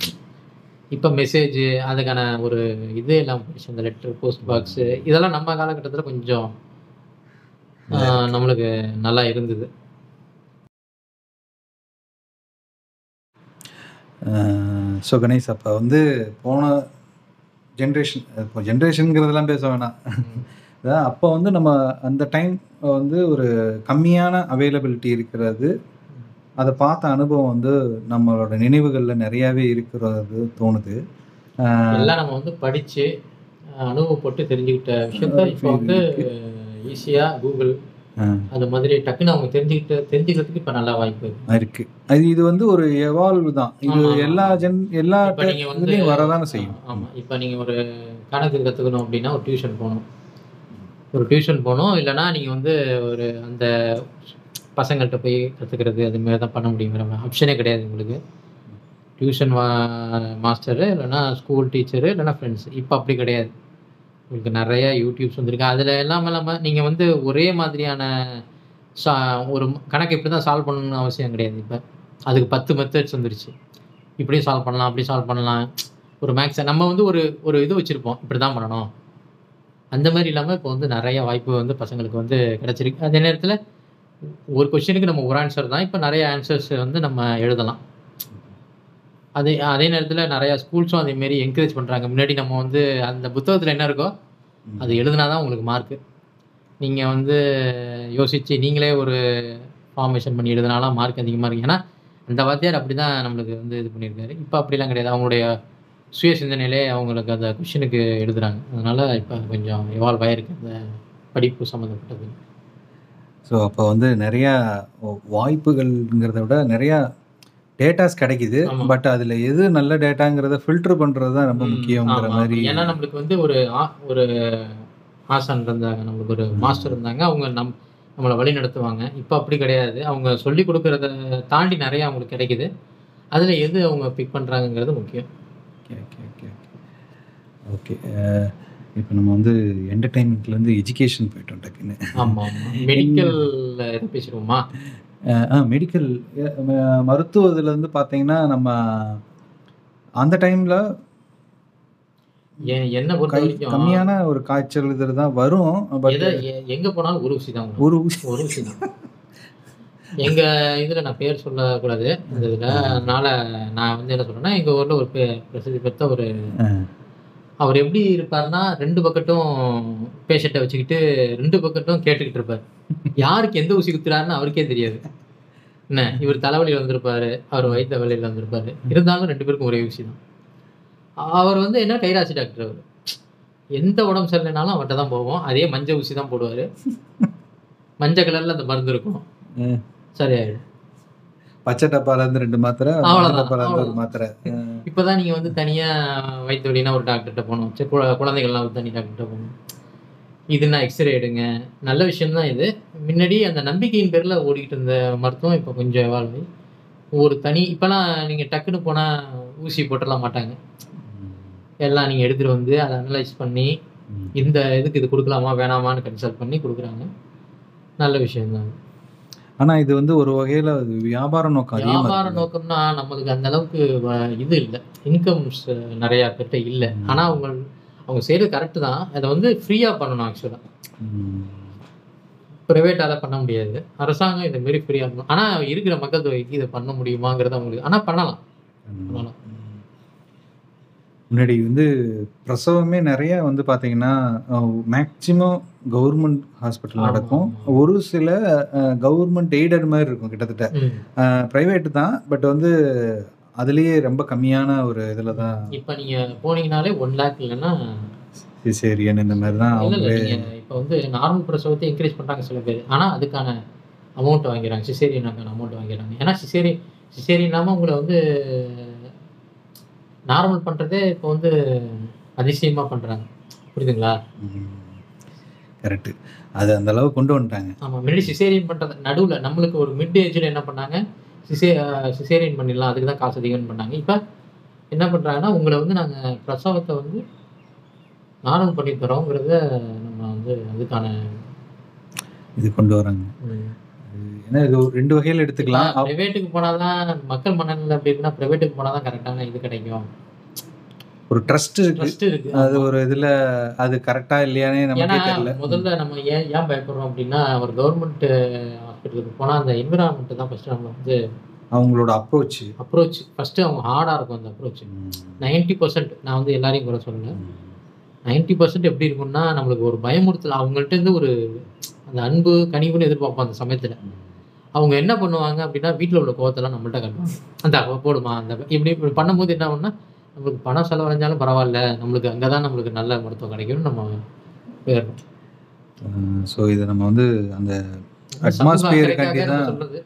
இப்போ மெசேஜ் அதுக்கான ஒரு இது எல்லாம் போயிடுச்சு. இந்த லெட்டர் போஸ்ட் பாக்ஸு இதெல்லாம் நம்ம காலகட்டத்தில் கொஞ்சம் நம்மளுக்கு நல்லா இருந்தது. ஸோ கணேஷ் அப்போ வந்து போன ஜென்ரேஷன் இப்போ ஜென்ரேஷனுங்கிறதெல்லாம் பேச வேணாம். அப்போ வந்து நம்ம அந்த டைம் வந்து ஒரு கம்மியான அவைலபிலிட்டி இருக்கிறது. அதை பார்த்த அனுபவம் வந்து நம்மளோட நினைவுகளில் நிறையாவே இருக்கிறது தோணுது. எல்லாம் நம்ம வந்து அஹ், அனுபவப்பட்டு தெரிஞ்சுக்கிட்ட விஷயத்த இப்போ வந்து ஈஸியா கூகுள் அந்த மாதிரி டக்குன்னு அவங்க தெரிஞ்சுக்கிட்டு தெரிஞ்சுக்கிறதுக்கு இப்போ நல்லா வாய்ப்பு இருக்கு. அது இது வந்து ஒரு எவால்வ் தான். இது. எல்லா ஜென் எல்லா இப்போ நீங்க வந்து வரதானே செய்யும். ஆமா. இப்போ நீங்க ஒரு கணக்கு கத்துக்கணும் அப்படின்னா ஒரு டியூஷன் போகணும். ஒரு டியூஷன் போகணும். இல்லைன்னா நீங்க வந்து ஒரு அந்த பசங்கள்கிட்ட போய் கத்துக்கிறது அது மாதிரி தான் பண்ண முடியுங்கிற ஆப்ஷனே கிடையாது உங்களுக்கு. டியூஷன் மாஸ்டரு இல்லைன்னா ஸ்கூல் டீச்சரு இல்லைன்னா ஃப்ரெண்ட்ஸ் இப்போ அப்படி கிடையாது. உங்களுக்கு நிறைய யூடியூப்ஸ் வந்திருக்கு. அதில் எல்லாம் இல்லாமல் நீங்கள் வந்து ஒரே மாதிரியான சா ஒரு கணக்கு இப்படி தான் சால்வ் பண்ணணும்னு அவசியம் கிடையாது இப்போ. அதுக்கு பத்து மெத்தட்ஸ் வந்துருச்சு. இப்படியும் சால்வ் பண்ணலாம் அப்படி சால்வ் பண்ணலாம். ஒரு மேக்ஸை நம்ம வந்து ஒரு ஒரு இது வச்சுருப்போம். இப்படி தான் பண்ணணும். அந்த மாதிரி இல்லாமல் இப்போ வந்து நிறைய வாய்ப்பு வந்து பசங்களுக்கு வந்து கிடச்சிருக்கு. அதே நேரத்தில் ஒரு கொஷினுக்கு நம்ம ஒரு ஆன்சர் தான். இப்போ நிறைய ஆன்சர்ஸ் வந்து நம்ம எழுதலாம். அதே அதே நேரத்தில் நிறையா ஸ்கூல்ஸும் அதேமாரி என்கரேஜ் பண்ணுறாங்க முன்னாடி நம்ம வந்து அந்த புத்தகத்தில் என்ன இருக்கோ அது எழுதுனா தான் உங்களுக்கு மார்க்கு நீங்கள் வந்து யோசித்து நீங்களே ஒரு ஃபார்மேஷன் பண்ணி எழுதுனாலாம் மார்க் அதிகமாக இருக்கு. ஏன்னா அந்த வாத்தியார் அப்படி தான் நம்மளுக்கு வந்து இது பண்ணியிருக்காரு. இப்போ அப்படிலாம் கிடையாது. அவங்களுடைய சுய சிந்தனையிலே அவங்களுக்கு அந்த கொஷினுக்கு எழுதுறாங்க. அதனால் இப்போ கொஞ்சம் எவால்வ் ஆகிருக்கு அந்த படிப்பு சம்மந்தப்பட்டது. ஸோ அப்போ வந்து நிறையா வாய்ப்புகள்ங்கிறத விட நிறையா டேட்டாஸ் கிடைக்குது. பட் அதில் எது நல்ல டேட்டாங்கிறத ஃபில்டர் பண்ணுறது தான் ரொம்ப முக்கியங்கிற. மாதிரி ஏன்னா நம்மளுக்கு வந்து ஒரு ஆ- ஒரு ஆசான் இருந்தாங்க நம்மளுக்கு ஒரு மாஸ்டர் இருந்தாங்க அவங்க நம் நம்மளை வழி நடத்துவாங்க. இப்போ அப்படி கிடையாது. அவங்க சொல்லி கொடுக்கறத தாண்டி நிறைய அவங்களுக்கு கிடைக்குது. அதில் எது அவங்க பிக் பண்ணுறாங்கங்கிறது முக்கியம். ஓகே ஓகே ஓகே ஓகே இப்போ நம்ம வந்து என்டர்டைன்மெண்ட்லேருந்து எஜுகேஷன் போயிட்டோம் டக்குன்னு ஆமாம் பேசிடுவோமா? அஹ் ஆ மெடிக்கல் மருத்துவத்தில் வந்து பார்த்தீங்கன்னா நம்ம அந்த டைமில் என்ன பொறுத்த வரைக்கும் கம்மியான ஒரு காய்ச்சல் இது தான் வரும் எங்க போனாலும் ஒரு ஊசி தான். ஒரு ஊசி. ஒரு ஊசி தான். எங்க இதுல நான் பேர் சொல்லக்கூடாது. இந்த இதுல அதனால நான் வந்து என்ன சொல்றேன்னா எங்க ஊர்ல ஒரு பிரசித்தி பெற்ற ஒரு அவர் எப்படி இருப்பாருன்னா ரெண்டு பக்கட்டும் பேஷண்ட்டை வச்சுக்கிட்டு ரெண்டு பக்கட்டும் கேட்டுக்கிட்டு இருப்பார். யாருக்கு எந்த ஊசி குத்துறாருன்னு அவருக்கே தெரியாது. என்ன? இவர் தலைவலியில் வந்திருப்பாரு அவர் வயிற்று வலியில் வந்திருப்பாரு. இருந்தாலும் ரெண்டு பேருக்கும் ஒரே ஊசி தான். அவர் வந்து என்ன கைராசி டாக்டர் அவர். எந்த உடம்பு சரியில்லைனாலும் அவர்கிட்ட தான் போவோம். அதே மஞ்சள் ஊசி தான் போடுவார். மஞ்சள் கலரில் அந்த மருந்து இருக்கும். சரியாயிடும். பச்சை டப்பால இருந்து ரெண்டு மாத்திரை டப்பால இருந்து ஒரு. மாத்திரை. இப்போதான் நீங்கள் வந்து தனியாக வயிற்று வலினா ஒரு டாக்டர்கிட்ட போகணும். சரி குழ- குழந்தைகள்லாம் ஒரு தனி டாக்டர்கிட்ட போகணும். இதுனா எக்ஸ்ரே எடுங்க. நல்ல விஷயம்தான் இது. முன்னாடி அந்த நம்பிக்கையின் பேரில் ஓடிக்கிட்டு இருந்த மருத்துவம் இப்போ கொஞ்சம் ஆகி ஒரு தனி இப்போலாம் நீங்கள் டக்குன்னு போனால் ஊசி போட்டுடலாம் மாட்டாங்க. எல்லாம் நீங்கள் எடுத்துகிட்டு வந்து அதை அனலைஸ் பண்ணி. இந்த இதுக்கு இது கொடுக்கலாமா வேணாமான்னு கன்சல்ட் பண்ணி கொடுக்குறாங்க. நல்ல விஷயம்தான். ஆனா இது வந்து ஒரு வகையில வியாபார நோக்கம் வியாபார. நோக்கம்னா நம்மளுக்கு அந்த அளவுக்கு இது இல்லை. இன்கம்ஸ் நிறைய பேர்ட்ட இல்லை. ஆனா அவங்க அவங்க செய்யறது கரெக்ட் தான். அதை வந்து ஃப்ரீயா பண்ணணும் ஆக்சுவலா. ப்ரைவேட்டால பண்ண முடியாது. அரசாங்கம் இந்த மாரி ஃப்ரீயா பண்ணணும் ஆனா இருக்கிற மக்கள் தொகைக்கு இதை பண்ண முடியுமாங்கிறது அவங்களுக்கு ஆனா பண்ணலாம். பண்ணலாம். முன்னாடி வந்து பிரசவமே நிறைய வந்து பார்த்தீங்கன்னா மேக்சிமம் கவர்மெண்ட் ஹாஸ்பிட்டல் நடக்கும். ஒரு சில கவர்மெண்ட் எய்டட் மாதிரி இருக்கும் கிட்டத்தட்ட. ப்ரைவேட் தான். பட் வந்து அதுலேயே ரொம்ப கம்மியான ஒரு இதில் தான் இப்ப நீங்க போனீங்கனாலே ஒன் லேக் இல்லைன்னா சிசேரியன் இந்த மாதிரி தான் அவங்களே இப்ப வந்து நார்மல் பிரசவத்தை என்கரேஜ் பண்றாங்க சில பேர். ஆனா அதுக்கான அமௌண்ட் வாங்கிறாங்க. சிசேரியனுக்கான அமௌண்ட் வாங்கிறாங்க. ஏன்னா சிசேரி சிசேரியன் இல்லாம உங்களை வந்து நார்மல் பண்றதே இப்போ வந்து அதிசயமா பண்றாங்க. புரியுதுங்களா? கரெக்டு அது அந்த அளவு கொண்டு வந்துட்டாங்க. ஆமா முன்னாடி சிசேரியன் பண்றது நடுவுல நம்மளுக்கு ஒரு மிட் ஏஜ்ல என்ன பண்ணாங்க? சிசே சிசேரியன் பண்ணிடலாம் அதுக்கு தான் காசு அதிகம்னு பண்ணாங்க. இப்ப என்ன பண்றாங்கன்னா உங்களை வந்து நாங்க பிரசவத்தை வந்து நார்மல் பண்ணி தரோங்கிறத நம்ம வந்து அதுக்கான இது கொண்டு வராங்க. ஏன்னா இது ரெண்டு வகையில் எடுத்துக்கலாம். பிரைவேட்டுக்கு போனாதான் மக்கள் மனநிலை அப்படி இருக்குன்னா பிரைவேட்டுக்கு போனாதான் கரெக்டான இது கிடைக்கும். ஒரு ட்ரஸ்ட் இருக்கு. அது ஒரு இதுல அது கரெக்டா இல்லையானே நமக்கே தெரியல. முதல்ல நம்ம ஏன் ஏன் பயப்படுறோம் அப்படின்னா ஒரு கவர்மெண்ட் ஹாஸ்பிட்டலுக்கு போனா அந்த என்விரான்மெண்ட் தான் ஃபர்ஸ்ட் நம்ம வந்து அவங்களோட அப்ரோச் அப்ரோச் ஃபர்ஸ்ட் அவங்க ஹார்டா இருக்கும் அந்த அப்ரோச் நைன்டி பர்சன்ட் நான் வந்து எல்லாரையும் குறை சொல்லல நைன்டி பர்சன்ட் எப்படி இருக்கும்னா நம்மளுக்கு ஒரு பயமுறுத்தல் அவங்கள்ட்ட இருந்து ஒரு அந்த அன்பு கனிவுன்னு எதிர்பார்ப்போம் அந்த சமயத்துல. அவங்க என்ன பண்ணுவாங்க அப்படின்னா வீட்டில் உள்ள கோவத்தெல்லாம் நம்மள்ட்ட காட்டுவாங்க. அந்த போடுமா அந்த இப்படி இப்படி பண்ணும்போது என்ன ஆகும்னா நம்மளுக்கு பணம் செலவழிஞ்சாலும் பரவாயில்ல. நம்மளுக்கு அங்கே தான் நம்மளுக்கு நல்ல மருத்துவம் கிடைக்கும்னு நம்ம போயிடணும் ஸோ இதை நம்ம வந்து அந்த. சொல்றது?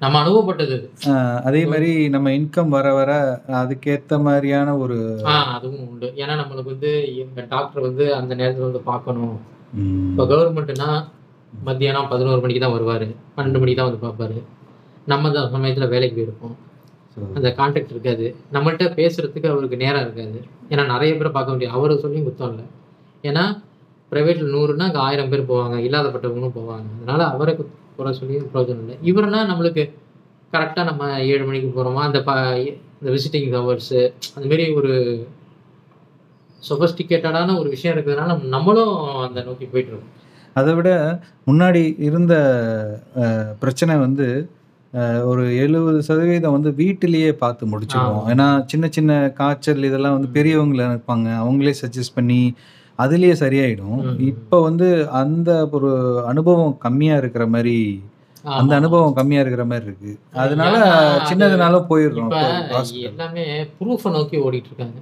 நம்ம அனுபவப்பட்டது. அதே மாதிரி நம்ம இன்கம் வர வர அதுக்கேத்த மாதிரியான ஒரு அதுவும் உண்டு. ஏன்னா நம்மளுக்கு வந்து எங்க டாக்டர் வந்து அந்த நேரத்துல வந்து பார்க்கணும். ம், இப்போ கவர்மெண்ட்னா மத்தியானம் பதினோரு மணிக்கு தான் வருவார். பன்னெண்டு மணிக்கு தான் வந்து பார்ப்பாரு. நம்ம அந்த சமயத்தில் வேலைக்கு போயிருப்போம். அந்த கான்டாக்ட் இருக்காது. நம்மள்ட்ட பேசுறதுக்கு அவருக்கு நேரம் இருக்காது. ஏன்னா நிறைய பேரை பார்க்க முடியாது. அவரை சொல்லியும் குத்தம் இல்லை. ஏன்னா ப்ரைவேட்டில் நூறுனா அங்கே ஆயிரம் பேர் போவாங்க. இல்லாதப்பட்டவங்களும் போவாங்க. அதனால அவரை குறை சொல்லியும் பிரயோஜனம் இல்லை. இவருனா நம்மளுக்கு கரெக்டாக நம்ம ஏழு மணிக்கு போகிறோமா அந்த ப இந்த விசிட்டிங் ஹவர்ஸு அந்த மாதிரி ஒரு சொபஸ்டிகேட்டடான ஒரு விஷயம் இருக்கிறதுனால நம்ம- நம்மளும் அந்த நோக்கி போயிட்டு இருக்கோம். அதை விட முன்னாடி இருந்த பிரச்சனை வந்து ஒரு எழுபது சதவீதம் வந்து வீட்டிலேயே பார்த்து முடிச்சிடுவோம். ஏன்னா சின்ன சின்ன காய்ச்சல் இதெல்லாம் வந்து பெரியவங்களை இருப்பாங்க அவங்களே சஜஸ்ட் பண்ணி அதுலேயே சரியாயிடும். இப்போ வந்து அந்த ஒரு அனுபவம் கம்மியா இருக்கிற மாதிரி அந்த. அனுபவம் கம்மியா இருக்கிற மாதிரி இருக்கு அதனால சின்னதுனால போயிடுறோம். எல்லாமே ப்ரூஃபை நோக்கி ஓடிட்டு இருக்காங்க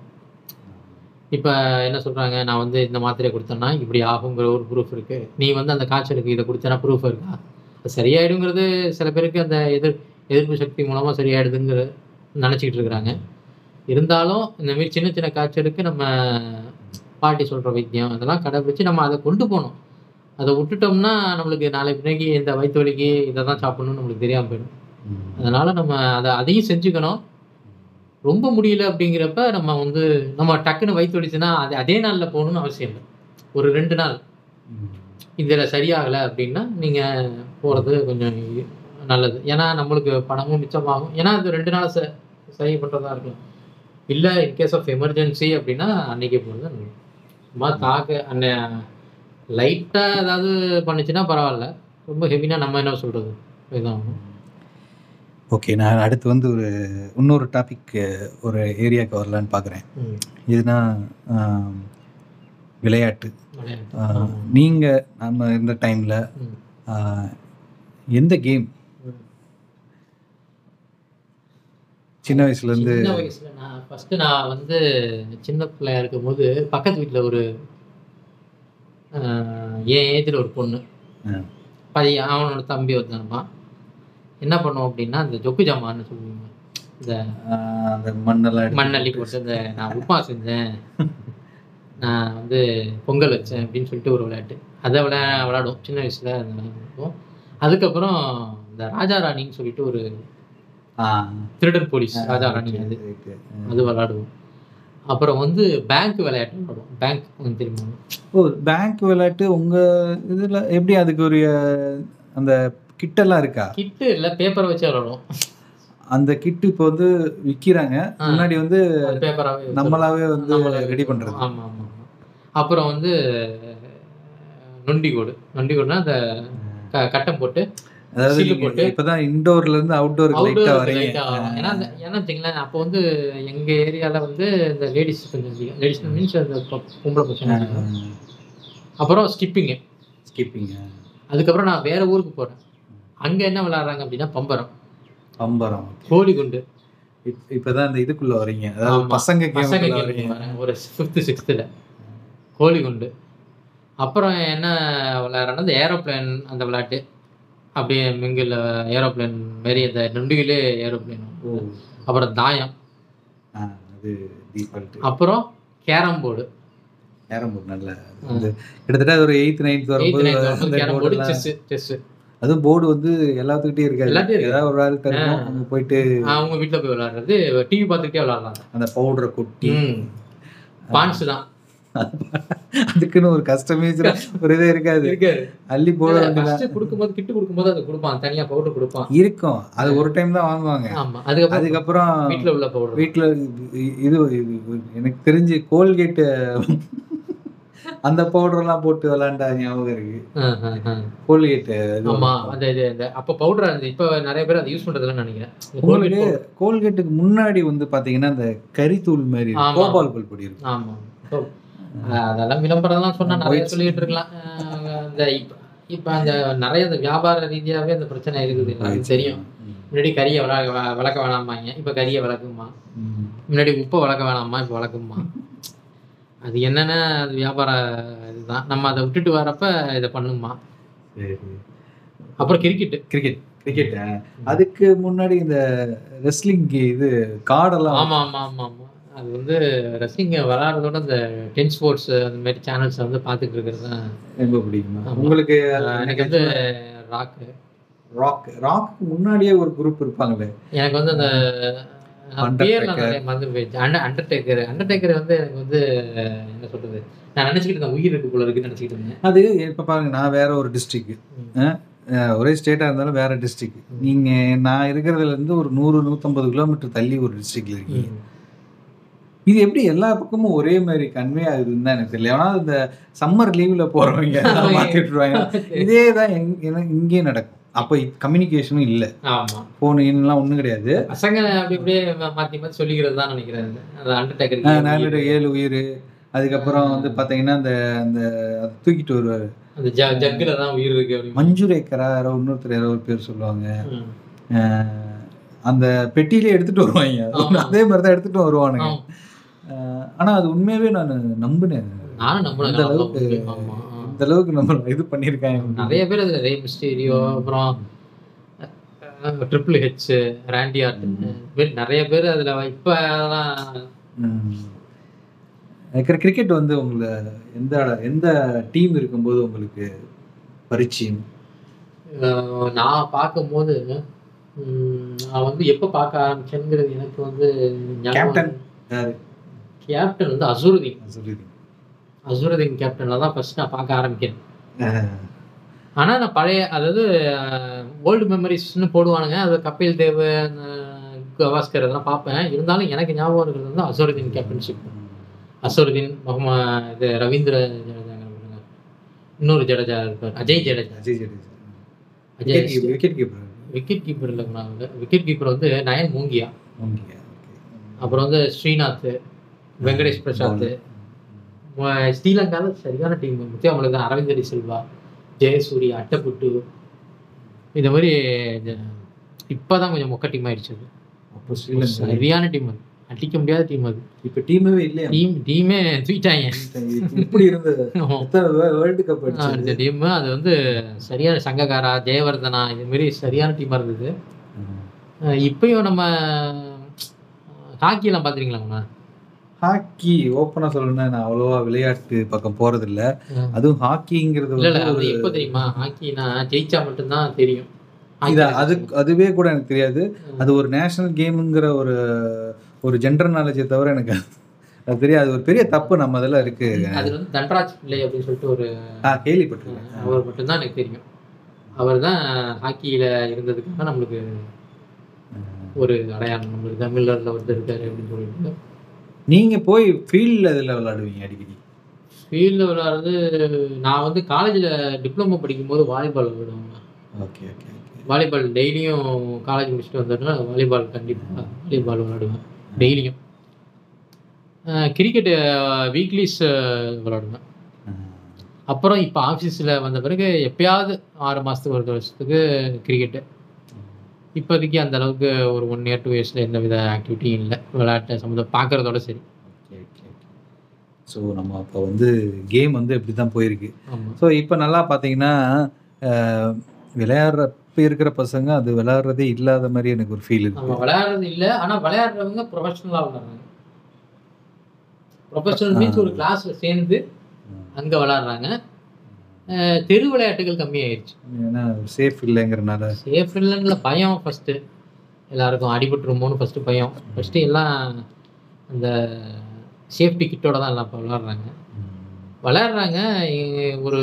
இப்ப என்ன சொல்றாங்க? நான் வந்து இந்த மாத்திரையை கொடுத்தேன்னா இப்படி ஆகுங்கிற ஒரு ப்ரூஃப் இருக்கு. நீ வந்து அந்த காய்ச்சலுக்கு இதை கொடுத்தனா ப்ரூஃப் இருக்கா? சரியாயிடுங்கிறது சில பேருக்கு அந்த எதிர் எதிர்ப்பு சக்தி மூலமா சரியாயிடுதுங்கிற நினைச்சிட்டு இருக்கிறாங்க. இருந்தாலும் இந்த மாதிரி சின்ன சின்ன காய்ச்சலுக்கு நம்ம பாட்டி சொல்ற வைத்தியம் அதெல்லாம் கடைபிடிச்சு நம்ம அதை கொண்டு போகணும். அதை விட்டுட்டோம்னா நம்மளுக்கு நாளை பின்னைக்கு இந்த வயிற்று வலிக்கு இதை தான் சாப்பிடணும்னு நம்மளுக்கு தெரியாம போயிடும். அதனால நம்ம அதை அதையும் செஞ்சுக்கணும். ரொம்ப முடியல அப்படிங்கிறப்ப நம்ம வந்து நம்ம டக்குன்னு வயிற்று வலிச்சுன்னா அது அதே நாளில் போகணும்னு அவசியம் இல்லை. ஒரு ரெண்டு நாள். இதில் சரியாகலை அப்படின்னா நீங்கள் போகிறது கொஞ்சம் நல்லது. ஏன்னா நம்மளுக்கு பணமும் மிச்சமாகும். ஏன்னா அது ரெண்டு நாள் ச சரி பண்ணுறதா இருக்கலாம் இல்லை இன்கேஸ் ஆஃப் எமர்ஜென்சி அப்படின்னா அன்றைக்கி போகிறது நல்லது சும்மா தாக்க அன்ன லைட்டாக ஏதாவது பண்ணுச்சுன்னா பரவாயில்ல. ரொம்ப ஹெவினா நம்ம என்ன சொல்கிறது இதாகும் ஓகே நான் அடுத்து வந்து ஒரு இன்னொரு டாபிக் ஒரு ஏரியாவுக்கு வரலான்னு பார்க்குறேன் இதுனா விளையாட்டு விளையாட்டு. ஆ, ஆமா. நீங்க நம்ம இருந்த டைம்ல எந்த கேம். சின்ன வயசுல இருந்து சின்ன வயசுல நான் ஃபர்ஸ்ட் நான் வந்து சின்ன பிள்ளையா இருக்கும்போது பக்கத்து வீட்டில் ஒரு என் ஏஜில் ஒரு பொண்ணு. பையன் அவனோட தம்பி ஒருத்தனப்பான் என்ன பண்ணுவோம் அப்படின்னா இந்த ஜொக்கு ஜாமான்னு சொல்லுவாங்க. இந்த அந்த மண்ணெல்லாம் மண்ணள்ளி போட்டு இந்த நான் உப்புமா செஞ்சேன். நான் வந்து பொங்கல் வச்சேன் அப்படின்னு சொல்லிட்டு ஒரு விளையாட்டு. அதை விளையா விளையாடுவோம். சின்ன வயசுல விளையாடுவோம். அதுக்கப்புறம் இந்த ராஜா ராணின்னு சொல்லிட்டு ஒரு ஆ, திருடன் போலீஸ் ராஜா ராணி அது. அது விளையாடுவோம். அப்புறம் வந்து பேங்க் விளையாட்டு விளையாடுவோம். பேங்க் தெரியுமா? ஓ பேங்க் விளையாட்டு உங்க இதுல எப்படி அதுக்கு ஒரு அந்த கிட்டெல்லாம் இருக்கா? கிட்டு இல்லை பேப்பரை வச்சு விளையாடுவோம் அந்த கிட் இப்போ வந்து விக்கிறாங்க. ஆ. முன்னாடி வந்து பேப்பராகவே நம்மளாவே வந்து ரெடி பண்றது. ஆமாம் ஆமாம் ஆமாம் அப்புறம் வந்து நொண்டிகோடு நொண்டிகோடுனா அந்த கட்டம் போட்டு அதாவது போட்டு இப்பதான் இண்டோர்ல இருந்து லைட்டா அவுட்டோர் வரீங்க லைட்டா வரும் ஏன்னா ஏன்னா வச்சுங்களேன் அப்போ வந்து எங்க ஏரியால வந்து இந்த லேடிஸ் கொஞ்சம் அதிகம். லேடிஸ் மீன்ஸ் அந்த பொம்பளை பசங்க. அப்புறம் ஸ்கிப்பிங்கு ஸ்கிப்பிங் அதுக்கப்புறம் நான் வேற ஊருக்கு போறேன். அங்க என்ன விளையாடுறாங்க அப்படின்னா பம்பரம். பம்பரம். கோழி குண்டு இப்- இப்பதான் இந்த இதுக்குள்ள வரீங்க அதாவது. பசங்க பசங்க. ஒரு ஃபிஃப்த்து சிக்ஸ்த்தில் கோழி குண்டு அப்புறம் என்ன விளையாடுறேன்னா இந்த ஏரோப்ளேன் அந்த விளையாட்டு. அப்படியே மிங்கில் ஏரோப்ளேன் மாரி அந்த நுண்டுகிலே ஏரோப்ளேன் ஓ. அப்புறம் தாயம். அப்புறம் கேரம் போர்டு. கேரம் போர்டு நல்ல கிட்டத்தட்ட ஒரு எயித் நைன்த் வரும்போது கேரம் போர்டு செஸ் செஸ் அதுவும் போர்டு வந்து எல்லாத்துக்கிட்டே இருக்காது. இருக்கு. ஏதாவது ஒரு ஆள் இருக்கும் அங்க போயிட்டு அவங்க வீட்டில் போய் விளையாடுறது டிவி பார்த்துக்கிட்டே விளையாடலாம் அந்த பவுடரை கொட்டி. பான்ஸ் தான். அதுக்குன்னு ஒரு கஸ்டமைஸ் ஒரு இதே இருக்காது. அள்ளி போட கொடுக்கும்போது கிட்டு கொடுக்கும்போது அது கொடுப்பான் தனியா பவுடர் கொடுப்பான். இருக்கும். அது ஒரு டைம் தான் வாங்குவாங்க. அதுக்கப்புறம் அதுக்கப்புறம் வீட்ல உள்ள பவுடர் வீட்டுல இது- எனக்கு தெரிஞ்சு கோல்கேட் அந்த பவுடர் எல்லாம் போட்டு விளாண்டா ஞாபகம் இருக்கு. கோல்கேட் ஆமா அந்த இது இந்த அப்ப பவுடர் இப்ப நிறைய பேர் அதை யூஸ் பண்றதுல நினைக்கிறேன். இந்த. கோல்கேட்டுக்கு முன்னாடி வந்து பாத்தீங்கன்னா அந்த கரித்தூள் மாதிரி. கோபால் பல் பொடி இருக்கும். ஆமா. அதெல்லாம் விளம்பரம்லாம் சொன்னா நிறைய சொல்லிட்டு இருக்கலாம். அந்த இப்ப அந்த நிறைய அந்த வியாபார ரீதியாவே அந்த பிரச்சனை இருக்குது. எல்லாருக்கும் தெரியும். முன்னாடி கறியை விளக்க வ- விளக்க வேணாமாங்க இப்ப கறியை விளக்குமா ம். முன்னாடி உப்பை வளர்க்க வேணாமா? இப்போ வளர்க்குமா? அது என்னன்னா அது வியாபார இதுதான். நம்ம அதை விட்டுட்டு வரப்ப இதை பண்ணுமா? அப்புறம் கிரிக்கெட் கிரிக்கெட் கிரிக்கெட் அதுக்கு முன்னாடி இந்த ரெஸ்லிங் இது கார்டெல்லாம் ஆமா ஆமா ஆமா ஆமா. அது வந்து ரெஸ்லிங் விளையாடுறதோட இந்த டென் ஸ்போர்ட்ஸ் அந்த மாதிரி சேனல்ஸ் வந்து பார்த்துட்டு இருக்கிறது தான். ரொம்ப பிடிக்குமா. உங்களுக்கு எனக்கு வந்து ராக்கு. ராக் ராக்கு முன்னாடியே ஒரு குரூப் இருப்பாங்களே? எனக்கு வந்து அந்த அண்டர்டேக்கர் அண்டர்டேக்கர் வந்து எனக்கு வந்து என்ன சொல்றது நான் நினைச்சுக்கிட்டு இருந்தேன் உயிர் இருக்கு போல இருக்குன்னு நினைச்சுக்கிட்டு இருந்தேன். அது இப்ப பாருங்க நான் வேற ஒரு டிஸ்ட்ரிக்ட். ஒரே ஸ்டேட்டா இருந்தாலும் வேற டிஸ்ட்ரிக்ட் நீங்க நான் இருக்கிறதுல இருந்து ஒரு நூறு நூத்தம்பது கிலோமீட்டர் தள்ளி ஒரு டிஸ்ட்ரிக்ட்ல இருக்கீங்க. இது எப்படி எல்லா பக்கமும் ஒரே மாதிரி கன்வே ஆகுதுன்னு தான் எனக்கு தெரியல. ஏன்னா இந்த சம்மர் லீவ்ல போறவங்க இதே தான் இங்கேயும் நடக்கும். அப்போ கம்யூனிகேஷனும் இல்லை. ஆமா. ஃபோன் எல்லாம் ஒன்றும் கிடையாது. பசங்க அப்படி அப்படியே மா- மாத்தி மாத்தி சொல்லிக்கிறது தான் நினைக்கிறேன். அந்த அண்டர்டேக்கர் நாலு ஏழு உயிர். அதுக்கப்புறம் வந்து பாத்தீங்கன்னா அந்த அந்த அதை தூக்கிட்டு வருவாரு. அந்த ஜ- ஜக்குல தான் உயிர் இருக்கு மஞ்சுரேக்கரா யாரோ இன்னொருத்தர் யாரோ ஒரு பேர் சொல்லுவாங்க. அந்த பெட்டியிலே எடுத்துட்டு வருவாங்க. அதே மாதிரி தான் எடுத்துட்டு வருவானுங்க ஆனா அது உண்மையாவே நான் நம்பினேன். நானும் நம்புறேன் அந்த அளவுக்கு அளவுக்கு நம்ம இது பண்ணியிருக்காங்க. நிறைய பேர் அதுல ரே மிஸ்டீரியோ அப்புறம் ட்ரிபிள் ஹெச் ராண்டி ஆர்டன் நிறைய பேர் அதுல இப்ப கிரிக்கெட் வந்து உங்களை எந்த எந்த டீம் இருக்கும்போது உங்களுக்கு பரிச்சயம்? நான் பார்க்கும்போது நான் வந்து எப்ப பார்க்க ஆரம்பிச்சேங்கிறது எனக்கு வந்து கேப்டன் கேப்டன் வந்து அசுருதீன் சொல்லிடுங்க அசுருதீன் கேப்டன்ல தான் ஃபர்ஸ்ட் நான் பார்க்க ஆரம்பிக்கிறேன். ஆஹ் ஆனா நான் பழைய அதாவது ஓல்டு மெமரிஸ்னு போடுவானுங்க. அது கபில் தேவ் கவாஸ்கர் அதெல்லாம் பார்ப்பேன். இருந்தாலும் எனக்கு ஞாபகம் இருக்கிறது வந்து அசருதீன் கேப்டன்ஷிப் அசருதீன் முகம இது ரவீந்திர பாருங்க. இன்னொரு ஜடேஜா இருப்பார். Ajay Jadeja. Ajay Jadeja. Ajay wicket keeper wicket keeper இல்லை விக்கெட் கீப்பர் வந்து நயன் மூங்கியா. அப்புறம் வந்து ஸ்ரீநாத் வெங்கடேஷ் பிரசாத். ஸ்ரீலங்கால சரியான டீம் முத்தியாமலை தான் அரவிந்தரி செல்வா ஜெயசூர்யா அட்டப்புட்டு இந்த மாதிரி ஜ- இப்பதான் கொஞ்சம் மொக்க டீம் ஆயிடுச்சு அது. அப்போ ஸ்ரீலங்கா சரியான டீம் அது. அடிக்க முடியாத டீம் அது. இப்ப டீமே இல்லையா? டீம் டீமே தூக்கிட்டாங்க இப்படி இருந்தது. வேர்ல்டு கப் இந்த டீம் அது வந்து சரியான சங்ககாரா ஜெயவர்தனா இது மாதிரி சரியான டீமா இருந்தது. இப்பயும் நம்ம ஹாக்கியெல்லாம் பார்த்துருக்கீங்களா ஹாக்கி ஓப்பனா சொல்லணும்னா நான் அவ்வளவா விளையாட்டு பக்கம் போறது இல்ல அதுவும் ஹாக்கிங்கிறது வந்து எப்போ தெரியுமா? ஹாக்கினா ஜெயிச்சா மட்டும்தான் தெரியும். இது அது அதுவே கூட எனக்கு தெரியாது. அது ஒரு நேஷனல் கேமுங்கிற ஒரு ஒரு ஜென்டர் நாலேஜை தவிர எனக்கு அது தெரியாது. ஒரு பெரிய தப்பு நம்ம அதெல்லாம் இருக்கு. அது வந்து தன்ராஜ் பிள்ளை அப்படின்னு சொல்லிட்டு ஒரு கேள்விப்பட்டிருக்கேன். அவர் மட்டும்தான் எனக்கு தெரியும். அவர் தான் ஹாக்கியில இருந்ததுக்காக நம்மளுக்கு ஒரு அடையாளம். நம்மளுக்கு தமிழர்ல ஒருத்தர் இருக்காரு அப்படின்னு சொல்லிட்டு. நீங்க போய் ஃபீல்ட்ல இதுல விளையாடுவீங்க அடிக்கடி? ஃபீல்டில் விளையாடுறது நான் வந்து காலேஜில் டிப்ளமோ படிக்கும்போது வாலிபால் விளையாடுவேன் ஓகே ஓகே வாலிபால் டெய்லியும் காலேஜ் முடிச்சுட்டு வந்தோம்னா வாலிபால் கண்டிப்பாக வாலிபால் விளாடுவேன் டெய்லியும் கிரிக்கெட்டு வீக்லிஸ் விளாடுவேன் அப்புறம் இப்போ ஆஃபீஸில் வந்த பிறகு எப்பயாவது ஆறு மாதத்துக்கு ஒரு வருஷத்துக்கு கிரிக்கெட்டு இப்போதைக்கு அந்த அளவுக்கு ஒரு ஒன் இயர் டூ இயர்ஸில் எந்த வித ஆக்டிவிட்டியும் இல்லை. விளையாட்டை சம்மந்தம் பார்க்குறதோட சரி. ஸோ நம்ம அப்போ வந்து கேம் வந்து இப்படி தான் போயிருக்கு ஸோ இப்போ நல்லா பார்த்தீங்கன்னா அஹ், விளையாடுறப்ப இருக்கிற பசங்க அது விளையாடுறதே இல்லாத மாதிரி எனக்கு ஒரு ஃபீல் இருக்கு. விளையாடுறது இல்லை. ஆனால் விளையாடுறவங்க ப்ரொஃபஷனலாக விளையாடுறாங்க ப்ரொஃபஷனல் மீன்ஸ் ஒரு கிளாஸில் சேர்ந்து அங்கே விளையாடுறாங்க. தெரு விளையாட்டுகள் கம்மியாயிருச்சு. ஏன்னா சேஃப் இல்லைங்கிறனால. சேஃப் இல்லைங்கள பயம் ஃபஸ்ட்டு எல்லாருக்கும் அடிபட்டுருமோன்னு ஃபஸ்ட்டு பயம். ஃபஸ்ட்டு எல்லாம் அந்த சேஃப்டி கிட்டோட தான் எல்லாம் இப்போ விளாட்றாங்க. விளையாடுறாங்க இ- ஒரு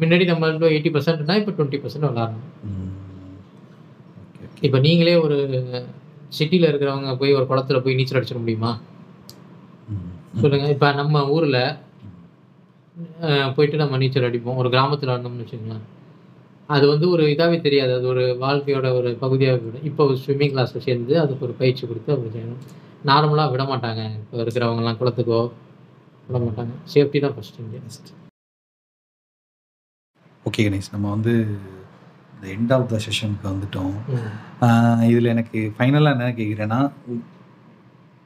முன்னாடி நம்ம எயிட்டி பர்சன்ட்னா இப்போ டுவெண்ட்டி பர்சன்ட் விளாட்றாங்க. இப்போ நீங்களே ஒரு சிட்டியில் இருக்கிறவங்க போய் ஒரு குளத்துல போய் நீச்சல் அடிச்சிட முடியுமா? சொல்லுங்கள் இப்போ நம்ம ஊரில் போயிட்டு நம்ம நீச்சல் அடிப்போம். ஒரு கிராமத்தில் இருந்தோம்னு வச்சுக்கோங்களேன். அது வந்து ஒரு இதாகவே தெரியாது. அது ஒரு வாழ்க்கையோட ஒரு பகுதியாக போயிடும். இப்போ ஸ்விம்மிங் கிளாஸில் சேர்ந்து அதுக்கு ஒரு பயிற்சி கொடுத்து அப்படி செய்யணும். நார்மலாக விட மாட்டாங்க. இப்போ இருக்கிறவங்கலாம் குளத்துக்கோ விட மாட்டாங்க. சேஃப்டி தான் ஃபஸ்ட் இங்கே. ஓகே கணேஷ் நம்ம வந்து இந்த எண்ட் ஆஃப் த செஷனுக்கு வந்துட்டோம். இதில் எனக்கு ஃபைனலாக என்ன கேட்குறேன்னா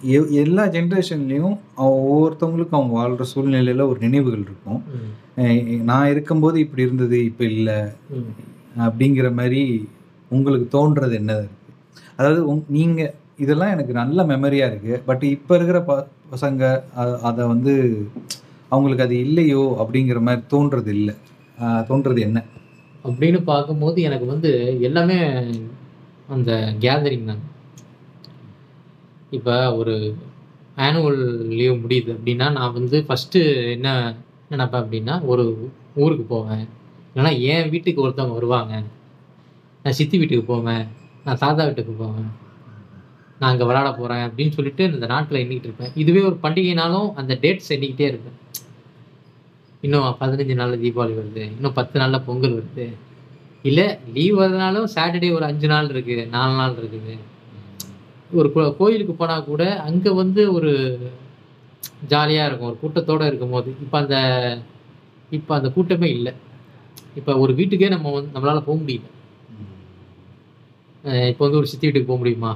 எ- எல்லா ஜென்ரேஷன்லேயும் ஒவ்வொருத்தவங்களுக்கும் அவங்க வாழ்கிற சூழ்நிலையில் ஒரு நினைவுகள் இருக்கும். நான் இருக்கும்போது இப்படி இருந்தது இப்போ இல்லை. அப்படிங்கிற மாதிரி உங்களுக்கு தோன்றது என்ன? அதாவது உங் நீங்கள் இதெல்லாம் எனக்கு நல்ல மெமரியாக இருக்குது பட் இப்போ இருக்கிற ப பசங்க அதை வந்து அவங்களுக்கு அது இல்லையோ அப்படிங்கிற மாதிரி தோன்றது இல்லை. தோன்றது என்ன? அப்படின்னு பார்க்கும்போது எனக்கு வந்து எல்லாமே அந்த கேதரிங் தான். இப்போ ஒரு ஆனுவல் லீவ் முடியுது அப்படின்னா நான் வந்து ஃபஸ்ட்டு என்ன நினப்பேன் அப்படின்னா ஒரு ஊருக்கு போவேன். இல்லைன்னா என் வீட்டுக்கு ஒருத்தவங்க வருவாங்க. நான் சித்தி வீட்டுக்கு போவேன். நான் தாத்தா வீட்டுக்கு போவேன். நான் அங்கே விளாட போகிறேன் அப்படின்னு சொல்லிட்டு இந்த நாட்டில் எண்ணிக்கிட்டு இருப்பேன். இதுவே ஒரு பண்டிகைனாலும் அந்த டேட்ஸ் எண்ணிக்கிட்டே இருப்பேன். இன்னும் பதினஞ்சு நாளில் தீபாவளி வருது. இன்னும் பத்து நாளில் பொங்கல் வருது. இல்லை லீவ் வரதுனாலும் சாட்டர்டே ஒரு அஞ்சு நாள் இருக்குது நாலு நாள் இருக்குது. ஒரு கோயிலுக்கு போனால் கூட அங்கே வந்து ஒரு ஜாலியாக இருக்கும் ஒரு கூட்டத்தோடு இருக்கும்போது. இப்போ அந்த இப்போ அந்த கூட்டமே இல்லை. இப்போ ஒரு வீட்டுக்கே நம்ம வந்து நம்மளால் போக முடியல. இப்போ வந்து ஒரு சித்தி வீட்டுக்கு போக முடியுமா?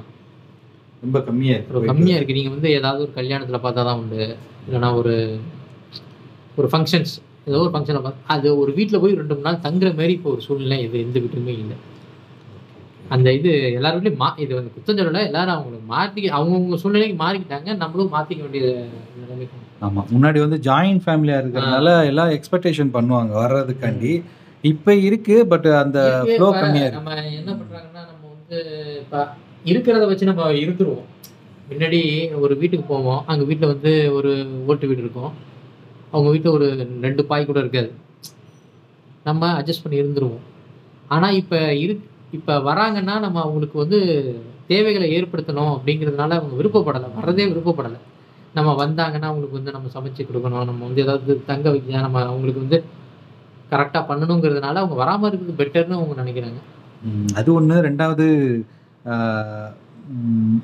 ரொம்ப கம்மியாக இருக்கு கம்மியாக இருக்குது நீங்கள் வந்து ஏதாவது ஒரு கல்யாணத்தில் பார்த்தா தான் உண்டு. இல்லைன்னா ஒரு ஒரு ஃபங்க்ஷன்ஸ் ஏதோ ஒரு ஃபங்க்ஷனில் பார்த்து அது ஒரு வீட்டில் போய் ரெண்டு மூணு நாள் தங்குற மாதிரி இப்போ ஒரு சூழ்நிலை இது எந்த வீட்டுமே இல்லை. அந்த இது எல்லார் வீட்லையும் மா இது வந்து குத்தம் சொல்லலை எல்லாரும் அவங்களுக்கு மாற்றி அவங்கவுங்க சூழ்நிலைக்கு மாறிக்கிட்டாங்க நம்மளும் மாற்றிக்க வேண்டிய நிலைமைக்கு ஆமாம் முன்னாடி வந்து ஜாயின்ட் ஃபேமிலியாக இருக்கிறதுனால எல்லாம் எக்ஸ்பெக்டேஷன் பண்ணுவாங்க வர்றதுக்காண்டி. இப்போ இருக்கு பட் அந்த இருக்கு, ஃப்ளோ கம்மியாக இருக்கு. நம்ம என்ன பண்றாங்கன்னா நம்ம வந்து இப்போ இருக்கிறத வச்சு நம்ம இருந்துருவோம் முன்னாடி ஒரு வீட்டுக்கு போவோம் அங்க வீட்டில் வந்து ஒரு ஓட்டு வீடு இருக்கும். அவங்க வீட்டில் ஒரு ரெண்டு பாய் கூட இருக்காது. நம்ம அட்ஜஸ்ட் பண்ணி இருந்துருவோம். ஆனால் இப்போ இரு இப்போ வராங்கன்னா நம்ம அவங்களுக்கு வந்து தேவைகளை ஏற்படுத்தணும் அப்படிங்கிறதுனால அவங்க விருப்பப்படலை. வர்றதே விருப்பப்படலை. நம்ம வந்தாங்கன்னா அவங்களுக்கு வந்து நம்ம சமைச்சு கொடுக்கணும். நம்ம வந்து ஏதாவது தங்க வைக்க நம்ம அவங்களுக்கு வந்து கரெக்டாக பண்ணணுங்கிறதுனால அவங்க வராமல் இருக்கிறது பெட்டர்னு அவங்க நினைக்கிறாங்க. அது ஒன்று ரெண்டாவது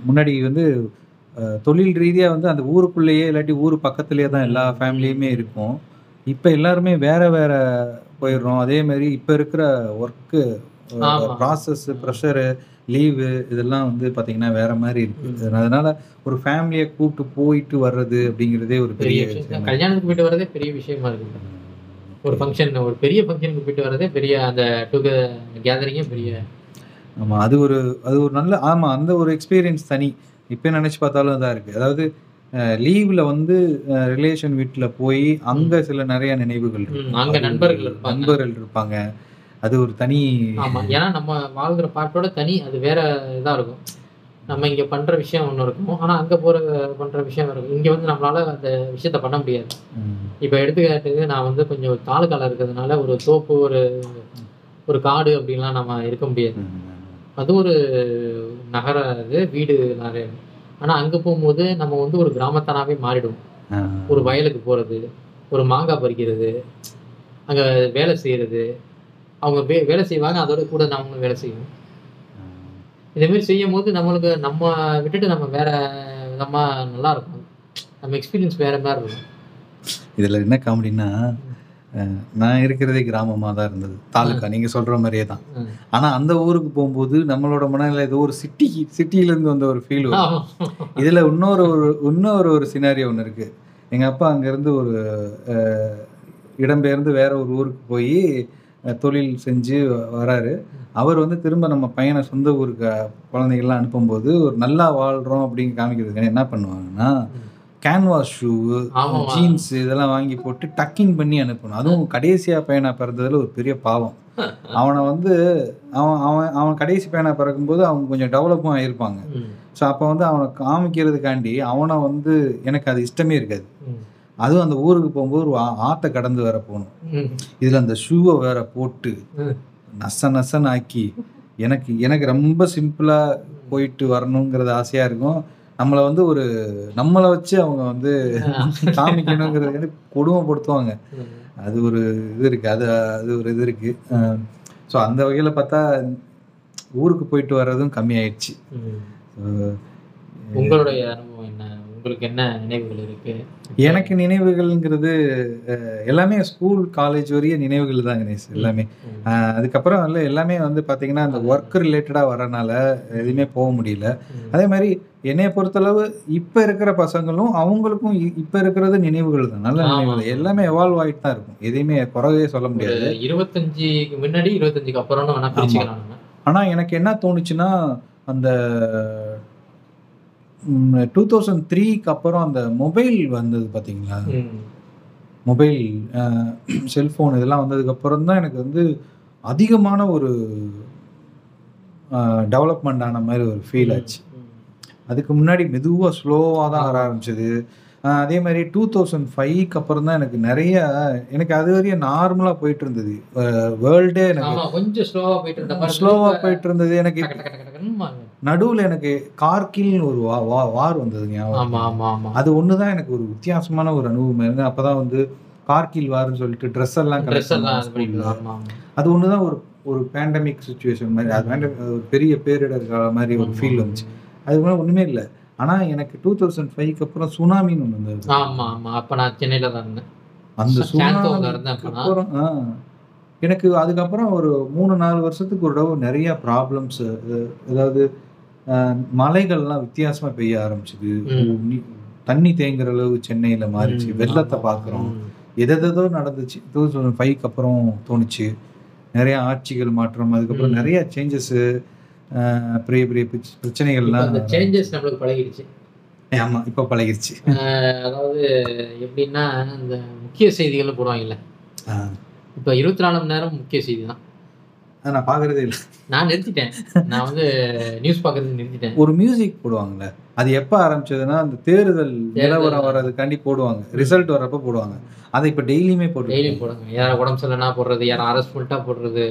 முன்னாடி வந்து தொழில் ரீதியாக வந்து அந்த ஊருக்குள்ளேயே இல்லாட்டி ஊர் பக்கத்துலேயே தான் எல்லா ஃபேமிலியுமே இருக்கும். இப்போ எல்லாருமே வேற வேற போயிடுறோம். அதே மாதிரி இப்போ இருக்கிற ஒர்க்கு ப்ராசஸ் ப்ரெஷரு லீவு இதெல்லாம் வந்து பார்த்தீங்கன்னா வேற மாதிரி இருக்கு. அதனால ஒரு ஃபேமிலியை கூப்பிட்டு போயிட்டு வர்றது அப்படிங்கிறதே ஒரு பெரிய விஷயம். கல்யாணத்துக்கு போயிட்டு வரதே பெரிய விஷயமா இருக்கு. ஒரு ஃபங்க்ஷன் ஒரு பெரிய ஃபங்க்ஷனுக்கு போயிட்டு வரதே பெரிய அந்த டுக கேதரிங்கே பெரிய ஆமாம் அது ஒரு அது ஒரு நல்ல ஆமாம் அந்த ஒரு எக்ஸ்பீரியன்ஸ் தனி. இப்போ நினச்சி பார்த்தாலும் இதாக இருக்குது அதாவது லீவில் வந்து ரிலேஷன் வீட்டில் போய் அங்கே சில நிறைய நினைவுகள் அங்க நண்பர்கள். நண்பர்கள் இருப்பாங்க. அது ஒரு தனி ஆமா ஏன்னா நம்ம வாழ்கிற பாட்டோட தனி அது வேற இதா இருக்கும். நம்ம இங்க பண்ற விஷயம் ஒன்று இருக்கும். ஆனா அங்க போற பண்ற விஷயம் இருக்கும். இங்க வந்து நம்மளால அந்த விஷயத்த பண்ண முடியாது. இப்போ எடுத்துக்காட்டுக்கு நான் வந்து கொஞ்சம் தாலுக்கால இருக்கிறதுனால ஒரு தோப்பு ஒரு ஒரு காடு அப்படின்லாம் நம்ம இருக்க முடியாது. அது ஒரு நகர இது வீடு நிறைய. ஆனா அங்க போகும்போது நம்ம வந்து ஒரு கிராமத்தானாவே மாறிடுவோம். ஆ, ஒரு வயலுக்கு போறது ஒரு மாங்காய் பறிக்கிறது அங்க வேலை செய்யறது அவங்க வே வேலை செய்வாங்க அதோட கூட நாமளும் வேலை செய்வோம். இதே மாதிரி செய்யும் போது நம்மளுக்கு நம்ம விட்டுட்டு நம்ம வேற விதமா நல்லா இருக்கும் நம்ம எக்ஸ்பீரியன்ஸ் வேற மாதிரி இருக்கும். இதில் என்ன காமெடின்னா நான் இருக்கிறதே கிராமமாக தான் இருந்தது. தாலுக்கா நீங்கள் சொல்கிற மாதிரியே தான். ஆனால் அந்த ஊருக்கு போகும்போது நம்மளோட மனநிலை ஏதோ ஒரு சிட்டி சிட்டியிலேருந்து வந்த ஒரு ஃபீல் வரும். இதில் இன்னொரு ஒரு இன்னொரு ஒரு சினாரியோ ஒன்று இருக்குது எங்கள் அப்பா அங்கேருந்து ஒரு இடம்பெயர்ந்து வேற ஒரு ஊருக்கு போய் தொழில் செஞ்சு வராரு அவர் வந்து திரும்ப நம்ம பையனை சொந்த ஊருக்கு குழந்தைகள்லாம் அனுப்பும்போது ஒரு நல்லா வாழ்கிறோம் அப்படின்னு காமிக்கிறதுக்கு என்ன பண்ணுவாங்கன்னா. கேன்வாஸ் ஷூ ஆமாமா. ஜீன்ஸ் இதெல்லாம் வாங்கி போட்டு டக்கிங் பண்ணி அனுப்பணும் அதுவும் கடைசியாக பையனாக பிறந்ததுல ஒரு பெரிய பாவம் அவனை வந்து அவன் அவன் அவன் கடைசி பையனாக பிறக்கும்போது அவங்க கொஞ்சம் டெவலப்பும் ஆகியிருப்பாங்க. ஸோ அப்போ வந்து அவனை காமிக்கிறதுக்காண்டி அவனை வந்து எனக்கு அது இஷ்டமே இருக்காது. அதுவும் அந்த ஊருக்கு போகும்போது ஒரு ஆ- ஆத்தை கடந்து வேற போகணும். இதில் அந்த ஷூவை வேற போட்டு. நச நசன்னு ஆக்கி எனக்கு எனக்கு ரொம்ப சிம்பிளாக போயிட்டு வரணுங்கிறது ஆசையாக இருக்கும் நம்மளை வந்து ஒரு நம்மளை வச்சு அவங்க வந்து காமிக்கணுங்கிறது கொடுமைப்படுத்துவாங்க ம். அது ஒரு இது இருக்குது அது அது ஒரு இது இருக்குது ஸோ அந்த வகையில் பார்த்தா ஊருக்கு போயிட்டு வர்றதும் கம்மியாயிடுச்சு. உங்களுடைய அனுபவம் என்ன உங்களுக்கு என்ன நினைவுகள் இருக்கு? எனக்கு நினைவுகள்ங்கிறது எல்லாமே ஸ்கூல் காலேஜ் வரைய நினைவுகள் தான் கணேஷ் எல்லாமே. அதுக்கப்புறம் வந்து எல்லாமே வந்து பார்த்தீங்கன்னா அந்த ஒர்க் ரிலேட்டடாக வரனால எதுவுமே போக முடியல. அதே மாதிரி என்னைய பொறுத்தளவு இப்போ இருக்கிற பசங்களும் அவங்களுக்கும் இப்போ இருக்கிறது நினைவுகள் தான் நல்ல. நினைவுகள். எல்லாமே எவால்வ் ஆகிட்டு தான் இருக்கும். எதையுமே குறவே சொல்ல முடியாது. இருபத்தஞ்சுக்கு முன்னாடி இருபத்தஞ்சுக்கு நம்ம ஆனால் எனக்கு என்ன தோணுச்சுன்னா அந்த டூ தௌசண்ட் த்ரீக்கு அப்புறம் அந்த மொபைல் வந்தது பார்த்தீங்களா. மொபைல் செல்ஃபோன் இதெல்லாம் வந்ததுக்கப்புறம் தான் எனக்கு வந்து அதிகமான ஒரு டெவலப்மெண்ட் ஆன மாதிரி ஒரு ஃபீல் ஆச்சு. அதுக்கு முன்னாடி மெதுவாக ஸ்லோவாக தான் வர ஆரம்பிச்சது. அதே மாதிரி டூ தௌசண்ட் ஃபைவ்க்கு அப்புறம் தான் எனக்கு நிறைய எனக்கு அது வரையும் நார்மலாக போயிட்டு இருந்தது. வேர்ல்டே எனக்கு கொஞ்சம் ஸ்லோவா போயிட்டு இருந்த மாதிரி ஸ்லோவாக போயிட்டு இருந்தது. எனக்கு நடுவில் எனக்கு கார்கில்னு ஒரு வா வா- வார் வந்தது ஞாபகம் ஆமா ஆமா ஆமா. அது ஒன்று தான் எனக்கு ஒரு வித்தியாசமான ஒரு அனுபவம் இருந்தது. அப்போ தான் வந்து கார்கில் வார்னு சொல்லிட்டு ட்ரெஸ் எல்லாம் அது ஒன்று தான் ஒரு ஒரு பேண்டமிக் சுச்சுவேஷன் மாதிரி அது pandemic, ஒரு பெரிய பேரிடர் கால மாதிரி ஒரு ஃபீல் வந்துச்சு. அது மாதிரி ஒன்றுமே இல்லை. ஆனால் எனக்கு டூ தௌசண்ட் ஃபைவ்க்கு அப்புறம் சுனாமின்னு ஒன்று வந்தது. ஆமா ஆமா. அப்ப நான் சென்னையில தான் இருந்தேன். அந்த சுனாமிக்கு நான். அப்புறம் ஆ, எனக்கு அதுக்கப்புறம் ஒரு மூணு நாலு வருஷத்துக்கு ஒரு தடவை நிறைய ப்ராப்ளம்ஸ் அதாவது மலைகள்லாம் வித்தியாசமா பெய்ய ஆரம்பிச்சுது. தண்ணி தேங்குற அளவு சென்னையில மாறிச்சு. வெள்ளத்தை. பார்க்குறோம். ம். எதேதோ நடந்துச்சு. டூ தௌசண்ட் ஃபைவ்க்கு அப்புறம் தோணுச்சு. நிறைய ஆட்சிகள் மாற்றம் அதுக்கப்புறம். நிறைய சேஞ்சஸ் பெரிய பெரிய பிரச்சனைகள்லாம் அந்த சேஞ்சஸ் நம்மளுக்கு பழகிடுச்சு. ஆமா இப்ப பழகிருச்சு அஹ் அதாவது எப்படின்னா இந்த முக்கிய செய்திகள் போடுவாங்கல்ல. ஆ, இப்ப இருபத்தி நாலு மணி நேரம் முக்கிய செய்தி தான். நான் பார்க்கறதே இல்லை. நான் நிறுத்திட்டேன். நான் வந்து நியூஸ் பார்க்கறது நிறுத்திட்டேன். ஒரு மியூசிக் போடுவாங்கல்ல அது எப்போ ஆரம்பிச்சதுன்னா அந்த தேர்தல் நிலவரம் வர்றதுக்காண்டி போடுவாங்க. ரிசல்ட் வர்றப்ப போடுவாங்க. அதை இப்போ டெய்லியுமே போட்டு டெய்லியும் போடுங்க. யாரும் உடம்பு சரியில்லைனா போடுறது யாரும் அரெஸ்ட் பண்ணிட்டா போடுறது.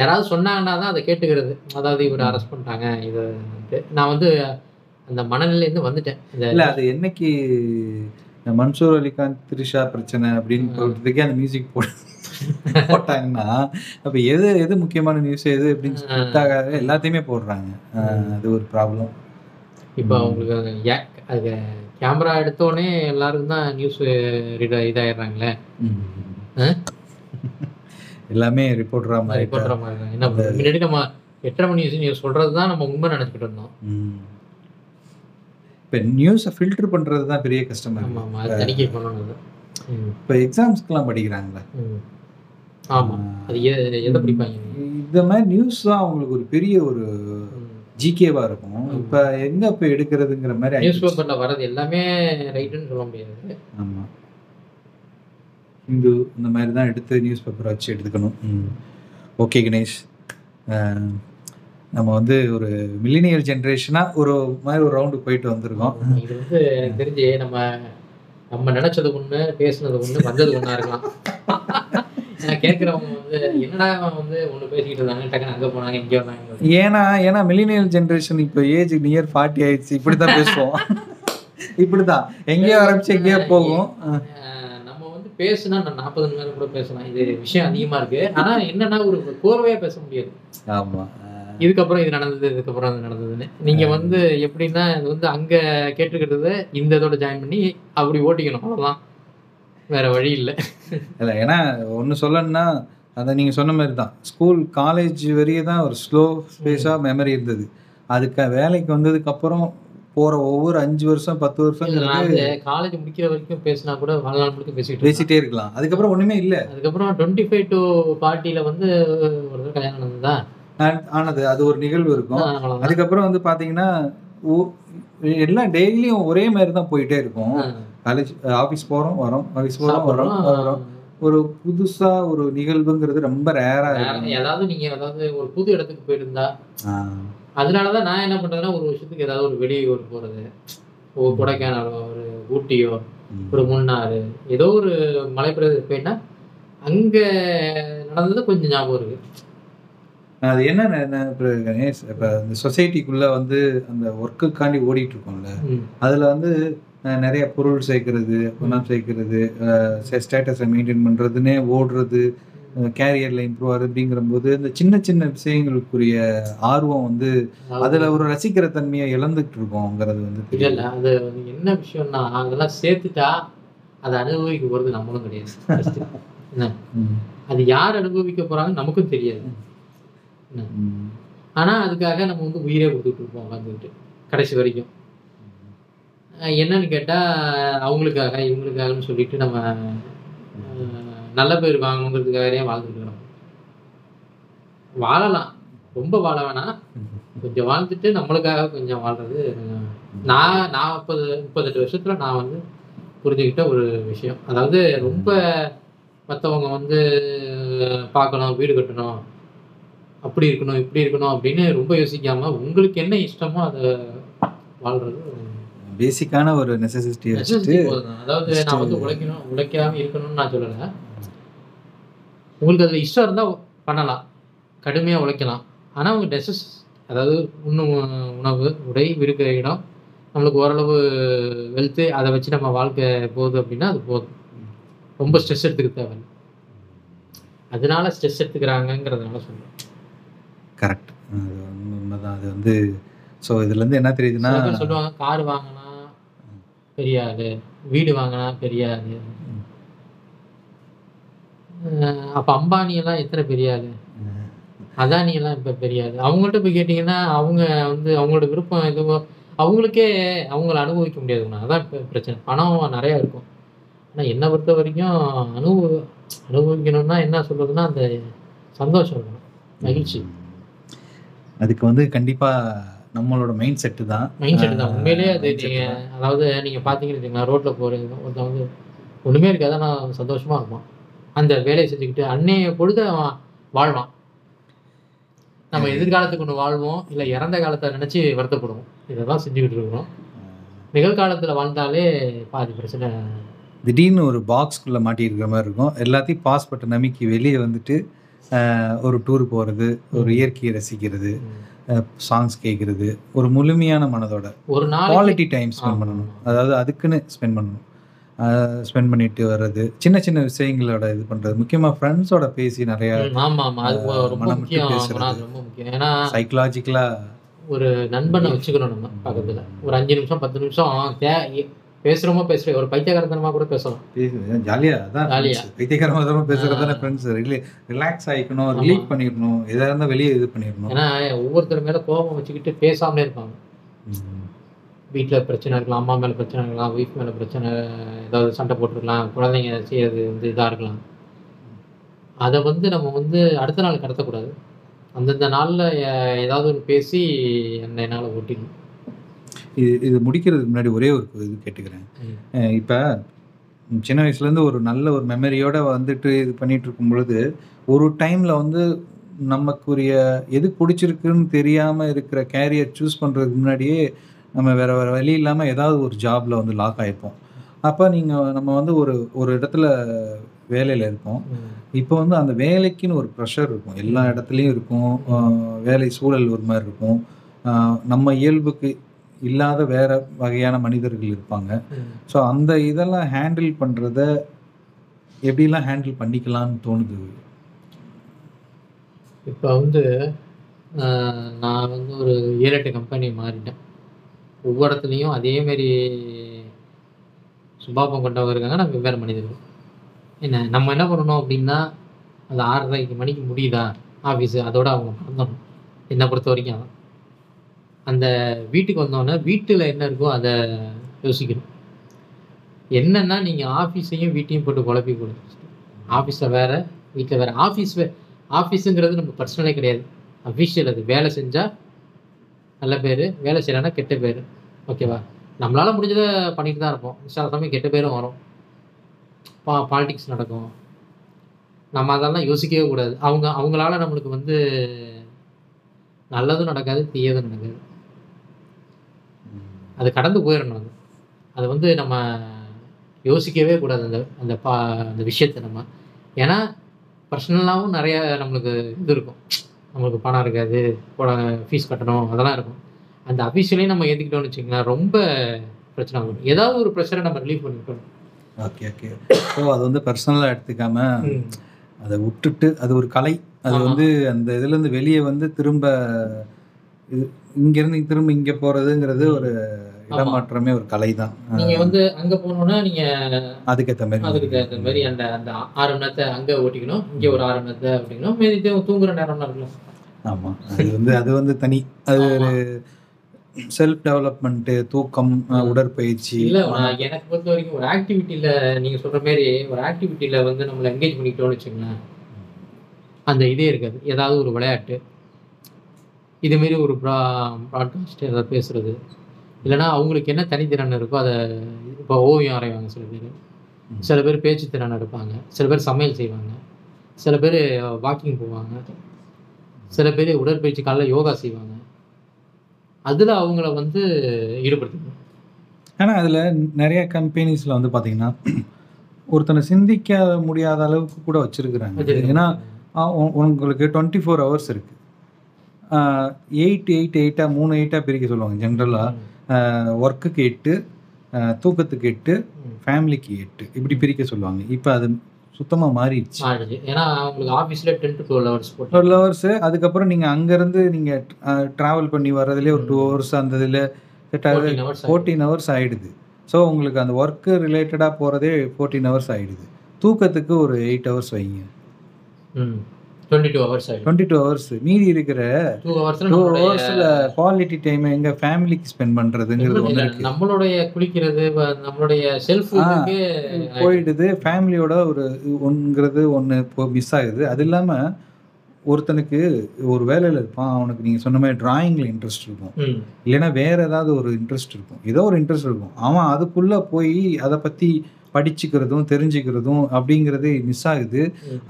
யாராவது சொன்னாங்கன்னா தான் அதை கேட்டுக்கிறது. அதாவது இவர் அரெஸ்ட் பண்ணிட்டாங்க இது நான் வந்து அந்த மனநிலையிலேருந்து வந்துட்டேன். இல்ல அது என்னைக்கு? மன்சூர் அலிகான் த்ரிஷா பிரச்சனை அப்படின்னு போட்டதுக்கே அந்த மியூசிக் போட. போட்டாங்கன்னா அப்ப எது எது முக்கியமான நியூஸ் எது அப்படின்னு ஆகாத எல்லாத்தையுமே போடுறாங்க. அது ஒரு ப்ராப்ளம் இப்போ உங்களுக்கு அது கேமரா எடுத்தோடனே எல்லாருக்கும் தான் நியூஸ் ரீட் இதாயிடுறாங்களே? எல்லாமே ரிப்போர்ட்டரா மாதிரி ரிப்போர்ட்டர் மாதிரி. என்ன? முன்னாடி நம்ம எட்டரை மணி நியூஸ் நியூஸ் சொல்றது தான் நம்ம உண்மை நினைச்சுக்கிட்டு இருந்தோம். இப்போ நியூஸை ஃபில்டர் பண்றது தான் பெரிய கஷ்டமா ஆமா இருக்கு ஆமா அது தணிக்கை பண்ணணும் இப்போ எக்ஸாம்ஸ்க்குலாம் படிக்கிறாங்களே? ம். ஆமா அது எதை படிப்பாங்க? இந்த மாதிரி நியூஸ் தான் அவங்களுக்கு ஒரு பெரிய ஒரு ம். ஜிகேவா இருக்கும். இப்போ எங்க போய் எடுக்கிறதுங்கிற மாதிரி நியூஸ். பேப்பர்ல வர்றது எல்லாமே ரைட்டுன்னு சொல்ல முடியாது. ஆமா. இந்து இந்த மாதிரி தான் எடுத்து நியூஸ் பேப்பரை வச்சு எடுத்துக்கணும். ஓகே கணேஷ் நம்ம வந்து ஒரு மில்லினியல் ஜென்ரேஷனாக ஒரு மாதிரி ஒரு ரவுண்டு போயிட்டு வந்திருக்கோம். இது வந்து எனக்கு தெரிஞ்சு நம்ம நம்ம நினைச்சது ஒண்ணு பேசுனது ஒண்ணு வந்தது ஒண்ணா இருக்கலாம். கேட்கறவங்க வந்து என்னடா வந்து ஒண்ணு பேசிக்கிட்டு இருந்தாங்க டக்குன்னு அங்க போனாங்க இங்க வந்தாங்க ஏன்னா ஏன்னா மில்லினியல் ஜென்ரேஷன் இப்போ ஏஜ் நியர் ஃபார்ட்டி ஆயிடுச்சு. இப்படி தான் பேசுவோம். இப்படி தான் எங்கேயோ ஆரம்பிச்சு எங்கேயோ போகும். நம்ம வந்து பேசுனா நான் நாற்பது மணி நேரம் கூட பேசலாம். இது விஷயம் அதிகமா இருக்கு. ஆனா என்னன்னா ஒரு கோர்வையா பேச முடியாது. ஆமா. இதுக்கப்புறம் இது நடந்தது இதுக்கப்புறம் இது நடந்ததுன்னு. நீங்க வந்து எப்படின்னா இது வந்து அங்க கேட்டுக்கிட்டத இந்த இதோட ஜாயின் பண்ணி அப்படி ஓட்டிக்கணும். அவ்வளவுதான். வேற வழி இல்லை. இல்ல ஏன்னா ஒண்ணு சொல்லணும்னா அதை நீங்க சொன்ன மாதிரி தான் ஸ்கூல் காலேஜ் வரையும் தான் ஒரு ஸ்லோ ஸ்பேஸா மெமரி இருந்தது. அதுக்கு வேலைக்கு வந்ததுக்கு அப்புறம் போற ஒவ்வொரு அஞ்சு வருஷம் பத்து வருஷம் காலேஜ் முடிக்கிற வரைக்கும் பேசினா கூட வாழ்நாள் முழுக்க பேசிட்டு. பேசிட்டே இருக்கலாம். அதுக்கப்புறம் ஒண்ணுமே இல்ல. அதுக்கப்புறம் டுவெண்ட்டி ஃபைவ் டு பார்ட்டியில வந்து ஒரு கல்யாணம் நடந்ததா? ஆனது அது ஒரு நிகழ்வு இருக்கும். அதுக்கப்புறம் வந்து பாத்தீங்கன்னா ஓ- எல்லாம் டெய்லியும் ஒரே மாதிரி தான் போயிட்டே இருக்கும். காலேஜ் ஆஃபீஸ் போறோம் வரோம் ஆஃபீஸ் போறோம் வரோம் வரோம். ஒரு புதுசா ஒரு நிகழ்வுங்கிறது ரொம்ப ரேரா ஏதாவது நீங்க ஏதாவது ஒரு புது இடத்துக்கு போயிருந்தா. அதனாலதான் நான் என்ன பண்றேன்னா ஒரு வருஷத்துக்கு ஏதாவது ஒரு வெளியூர் போறது ஒரு கொடைக்கானலோ ஒரு ஊட்டியோ. ஒரு முன்னாறு ஏதோ ஒரு மலைப்பிரதேசம் போயிட்டா அங்க நடந்தது கொஞ்சம் ஞாபகம் இருக்கு அது என்ன என்ன இப்ப இந்த சொசைட்டிக்குள்ள வந்து அந்த ஒர்க்குக்காண்டி ஓடிட்டு இருக்கோம்ல. அதுல வந்து நிறைய பொருள் சேர்க்கறது பணம் சேர்க்கறது ஸ்டேட்டஸை மெயின்டைன் பண்றதுன்னே ஓடுறது கேரியர்ல இம்ப்ரூவ் ஆகுது அப்படிங்கிற போது இந்த சின்ன சின்ன விஷயங்களுக்குரிய ஆர்வம் வந்து அதுல ஒரு ரசிக்கிற தன்மையை இழந்துட்டு இருக்கோங்கிறது வந்து இல்ல தெரியல அது என்ன விஷயம்னா அதெல்லாம் சேர்த்துட்டா அதை அனுபவிக்க போறது நம்மளும் கிடையாது. என்ன. அது யார் அனுபவிக்க போறாங்க நமக்கும் தெரியாது. ஆனால் அதுக்காக நம்ம வந்து உயிரே கொடுத்துட்டு இருப்போம் உட்காந்துக்கிட்டு கடைசி வரைக்கும். என்னன்னு கேட்டால் அவங்களுக்காக இவங்களுக்காகன்னு சொல்லிட்டு நம்ம நல்ல பேர் வாங்கணுங்கிறதுக்காகவே வாழ்ந்துட்டு இருக்கிறோம் வாழலாம். ரொம்ப வாழ வேணாம். கொஞ்சம் வாழ்ந்துட்டு நம்மளுக்காக கொஞ்சம் வாழ்றது நான் நான் முப்பது முப்பத்தெட்டு வருஷத்துல நான் வந்து புரிஞ்சுக்கிட்ட ஒரு விஷயம். அதாவது ரொம்ப மற்றவங்க வந்து பார்க்கணும் வீடு கட்டணும் அப்படி இருக்கணும் இப்படி இருக்கணும் அப்படின்னு ரொம்ப யோசிக்காம உங்களுக்கு என்ன இஷ்டமோ அதை வாழ்றது. பேசிக்கான ஒரு போதும். அதாவது நான் வந்து உழைக்கணும் உழைக்காம இருக்கணும்னு நான் சொல்லலை. உங்களுக்கு அதுல இஷ்டம் இருந்தா பண்ணலாம். கடுமையா உழைக்கலாம். ஆனா உங்க டெசஸ் அதாவது உண்ணும் உணவு உடை இருக்கிற இடம் நம்மளுக்கு ஓரளவு வெல்த்து அதை வச்சு நம்ம வாழ்க்கை போகுது அப்படின்னா அது போதும். ரொம்ப ஸ்ட்ரெஸ் எடுத்துக்க தேவை அதனால ஸ்ட்ரெஸ் எடுத்துக்கிறாங்கங்கிறதுனால சொல்றேன். கரெக்ட் அது உண்மைதான். அது வந்து ஸோ இதுலேருந்து என்ன தெரியுதுன்னா சொல்லுவாங்க கார் வாங்கினா பெரிய ஆளு வீடு வாங்கினா பெரிய ஆளு அஹ் அப்ப அம்பானி எல்லாம் எத்தனை பெரிய ஆளு அதானி எல்லாம் இப்ப பெரிய ஆளு அவங்கள்ட்ட போய் கேட்டீங்கன்னா அவங்க வந்து அவங்களோட விருப்பம் எதுவோ அவங்களுக்கே அவங்கள அனுபவிக்க முடியாதுண்ணா அதான் இப்ப பிரச்சனை. பணம் நிறைய இருக்கும். ஆனா என்னை பொறுத்த வரைக்கும் அனுபவ அனுபவிக்கணும்னா என்ன சொல்றதுன்னா அந்த சந்தோஷம் இருக்கணும். மகிழ்ச்சி. அதுக்கு வந்து கண்டிப்பா நம்மளோட மைண்ட் செட்டு தான். மைண்ட் செட் தான். உண்மையிலேயே அது mindset நீங்க தான். அதாவது நீங்க பாத்தீங்கன்னு வச்சுக்கோங்களேன் ரோட்ல போறது ஒருத்தன் வந்து ஒண்ணுமே இருக்காது ஆனா சந்தோஷமா இருப்பான். அந்த வேலையை செஞ்சுக்கிட்டு அன்னைய பொழுது அவன் வாழ்வான். நம்ம எதிர்காலத்துக்கு ஒன்று வாழ்வோம் இல்ல இறந்த காலத்தை நினைச்சு வருத்தப்படுவோம். இதெல்லாம் செஞ்சுக்கிட்டு இருக்கிறோம். நிகழ்காலத்துல வாழ்ந்தாலே பாதி பிரச்சனை. திடீர்னு ஒரு பாக்ஸ்குள்ள மாட்டியிருக்கிற மாதிரி இருக்கும். எல்லாத்தையும் பாஸ் பட்டன் நம்பிக்கை வெளியே வந்துட்டு ஒரு டூர் போறது ஒரு இயற்கையை ரசிக்கிறது சாங்ஸ் கேட்கறது ஒரு முழுமையான மனதோட ஒரு குவாலிட்டி டைம் ஸ்பெண்ட். பண்ணணும். அதாவது அதுக்குன்னு ஸ்பெண்ட் பண்ணணும். ஸ்பெண்ட் பண்ணிட்டு வர்றது சின்ன சின்ன விஷயங்களோட இது பண்றது முக்கியமா ஃப்ரெண்ட்ஸோட பேசி நிறைய ம், ஆமா ஆமா. அது ரொம்ப மனம் ஏன்னா சைக்கலாஜிக்கலா ஒரு நண்பனை வச்சுக்கணும் நம்ம பக்கத்துல. ஒரு அஞ்சு நிமிஷம் பத்து நிமிஷம் பேசுறோமோ பேசுறோம். ஒரு பைத்தியகாரத்தனமா கூட பேசலாம். ஜாலியா அதான் Jolly-ஆ. பைத்தியகாரமாக பேசுறது தானே ஆ. Friends relax ஆகிக்கணும். ரிலீட் பண்ணிடணும் எதா இருந்தால் வெளியே இது பண்ணிடணும். ஏன்னா ஒவ்வொருத்தர் மேல கோபம் வச்சுக்கிட்டு பேசாமலே இருப்பாங்க. ம். வீட்ல பிரச்சனை இருக்கலாம் அம்மா மேல பிரச்சனை இருக்கலாம் ஒய்ஃப் மேல பிரச்சனை ஏதாவது சண்டை போட்டுருக்கலாம் குழந்தைங்க செய்யறது வந்து இதா இருக்கலாம். அதை வந்து நம்ம வந்து அடுத்த நாள் கடத்தக்கூடாது. அந்தந்த நாள்ல ஏதாவது ஒரு பேசி என்ன என்னால ஓட்டிக்கணும் இது இது முடிக்கிறதுக்கு முன்னாடி ஒரே ஒரு இது கேட்டுக்கிறேன். இப்ப சின்ன வயசுல இருந்து ஒரு நல்ல ஒரு மெமரியோட வந்துட்டு இது பண்ணிட்டு இருக்கும் பொழுது ஒரு டைம்ல வந்து நமக்குரிய எது பிடிச்சிருக்குன்னு தெரியாம இருக்கிற கேரியர் சூஸ் பண்றதுக்கு முன்னாடியே நம்ம வேற வேற வழி இல்லாம ஏதாவது ஒரு ஜாப்ல வந்து லாக் ஆயிருப்போம். அப்ப நீங்க நம்ம வந்து ஒரு ஒரு இடத்துல வேலையில இருப்போம். இப்போ வந்து அந்த வேலைக்குன்னு ஒரு ப்ரெஷர் இருக்கும். எல்லா இடத்துலையும் இருக்கும். வேலை சூழல் ஒரு மாதிரி இருக்கும். நம்ம இயல்புக்கு இல்லாத வேற வகையான மனிதர்கள் இருப்பாங்க. ஸோ அந்த இதெல்லாம் ஹேண்டில் பண்ணுறத எப்படிலாம் ஹேண்டில் பண்ணிக்கலாம்னு தோணுது? இப்போ வந்து நான் வந்து ஒரு ஏழு எட்டு கம்பெனி மாறிட்டேன். ஒவ்வொரு இடத்துலையும் அதேமாரி சுபாபம் கொண்டவங்க இருக்காங்க. நான் வெவ்வேறு மனிதர்கள். என்ன நம்ம என்ன பண்ணணும் அப்படின்னா அந்த ஆறரைக்கு மணிக்கு முடியுதா? ஆஃபீஸு அதோட அவங்க மறந்துடணும் என்னை பொறுத்த வரைக்கும் அந்த வீட்டுக்கு வந்தோடனே வீட்டில் என்ன இருக்கோ அதை யோசிக்கணும். என்னன்னா நீங்கள் ஆஃபீஸையும் வீட்டையும் போட்டு குழப்பி குழப்பிக்கூடாது ஆஃபீஸில் வேற வீட்டில் வேறு. ஆஃபீஸ் வே ஆஃபீஸுங்கிறது நம்ம பர்சனலே கிடையாது. அஃபிஷியல் அது. வேலை செஞ்சால் நல்ல பேர் வேலை செய்யலைன்னா கெட்ட பேர். ஓகேவா நம்மளால் முடிஞ்சதை பண்ணிட்டு தான் இருப்போம். சில சமயம் கெட்ட பேரும் வரும். பா பாலிடிக்ஸ் நடக்கும். நம்ம அதெல்லாம் யோசிக்கவே கூடாது. அவங்க அவங்களால நம்மளுக்கு வந்து நல்லதும் நடக்காது தீயதும் நடக்காது. அது கடந்து போயிடணும் அது. அது வந்து நம்ம யோசிக்கவே கூடாது அந்த அந்த பா அந்த விஷயத்தை நம்ம. ஏன்னா பர்சனலாகவும் நிறைய நம்மளுக்கு இது இருக்கும். நம்மளுக்கு பணம் இருக்காது ஃபீஸ் கட்டணும் அதெல்லாம் இருக்கும். அந்த அஃபீஷியலையும் நம்ம ஏற்றுக்கிட்டோம்னு வச்சுக்கோங்களேன் ரொம்ப பிரச்சனை வரும் ஏதாவது ஒரு ப்ரெஷரை நம்ம ரிலீவ் பண்ணிக்கணும். ஓகே ஓகே ஸோ அது வந்து பர்சனலாக எடுத்துக்காம அதை விட்டுட்டு அது ஒரு கலை. அது. வந்து அந்த இதுலேருந்து வெளியே வந்து திரும்ப இது இங்கேருந்து திரும்ப இங்கே போகிறதுங்கிறது ஒரு இடமாற்றமே ஒரு கலை தான் நீங்க வந்து அங்க போனோம்னா நீங்க அதுக்கேற்ற மாதிரி அதுக்கு தகுந்த மாதிரி அந்த அந்த ஆறு மணி நேரத்தை அங்க ஓட்டிக்கணும் இங்க ஒரு ஆறு மணி நேரத்தை ஓட்டிக்கணும் மீதி தூங்குற நேரம்லாம் இருக்கலாம் ஆமாம் அது வந்து அது வந்து தனி அது ஒரு செல்ஃப் டெவலப்மெண்ட்டு தூக்கம் உடற்பயிற்சி. இல்ல நான் எனக்கு பொறுத்த வரைக்கும் ஒரு ஆக்டிவிட்டியில நீங்க சொல்ற மாதிரி ஒரு ஆக்டிவிட்டியில வந்து நம்மள என்கேஜ் பண்ணிக்கிட்டோம்னு வச்சுங்களேன் அந்த இதே இருக்காது. ஏதாவது ஒரு விளையாட்டு இது மாரி ஒரு ப்ரா ப்ராட்காஸ்ட் ஏதாவது பேசுறது. இல்லைன்னா அவங்களுக்கு என்ன தனித்திறன் இருக்கோ அதை இப்போ ஓவியம் வரைவாங்க சில பேர். சில பேர் பேச்சு திறன் எடுப்பாங்க. சில பேர் சமையல் செய்வாங்க. சில பேர் வாக்கிங் போவாங்க. சில பேர் உடற்பயிற்சி காலைல யோகா செய்வாங்க. அதில் அவங்கள வந்து ஈடுபடுத்திக்கணும் ஆனால் அதில் நிறைய கம்பெனிஸில் வந்து பார்த்தீங்கன்னா ஒருத்தனை சிந்திக்க முடியாத அளவுக்கு கூட வச்சிருக்கிறாங்க. ஏன்னா உங்களுக்கு டுவெண்ட்டி ஃபோர் ஹவர்ஸ் இருக்குது எயிட் எயிட் எயிட்டாக மூணு எயிட்டாக பிரிக்க சொல்லுவாங்க ஜென்ரலாக ஒர்க்குக்கு எட்டு தூக்கத்துக்கு எட்டு ஃபேமிலிக்கு எட்டு. இப்படி பிரிக்க சொல்லுவாங்க. இப்போ அது சுத்தமாக மாறிடுச்சு. ஏன்னா அவங்களுக்கு ஆஃபீஸில் ten to twelve hours twelve hours அதுக்கப்புறம் நீங்கள் அங்கேருந்து நீங்கள் ட்ராவல் பண்ணி வர்றதுலேயே ஒரு டூ ஹவர்ஸ் அந்த இதில் செட் ஆகுது. ஃபோர்டீன் ஹவர்ஸ் ஆகிடுது ஸோ உங்களுக்கு அந்த ஒர்க்கு ரிலேட்டடாக போகிறதே ஃபோர்டீன் ஹவர்ஸ் ஆகிடுது தூக்கத்துக்கு ஒரு எயிட் ஹவர்ஸ் வைங்க. ம். Twenty two hours twenty two hours மீதி இருக்கிற டூ ஹவர்ஸில் டூ ஹவர்ஸில் குவாலிட்டி டைம் எங்கள் ஃபேமிலிக்கு ஸ்பெண்ட் பண்ணுறதுங்கிறது ஒன்று இல்ல, இருக்குது நம்மளுடைய குளிக்கிறது நம்மளுடைய செல்ஃப் போயிடுது. ஃபேமிலியோட ஒரு ஒன்றுங்கிறது ஒன்று இப்போ மிஸ் ஆகுது. அது இல்லாமல் ஒருத்தனுக்கு ஒரு வேலையில் இருப்பான். அவனுக்கு நீங்கள் சொன்ன மாதிரி டிராயிங்கில் இன்ட்ரெஸ்ட் இருக்கும். இல்லைன்னா வேற ஏதாவது ஒரு இன்ட்ரெஸ்ட் இருக்கும். ஏதோ ஒரு இன்ட்ரெஸ்ட் இருக்கும். அவன் அதுக்குள்ளே போய் அதை பற்றி படிச்சுக்கிறதும் தெரிஞ்சுக்கிறதும் அப்படிங்கிறது மிஸ் ஆகுது.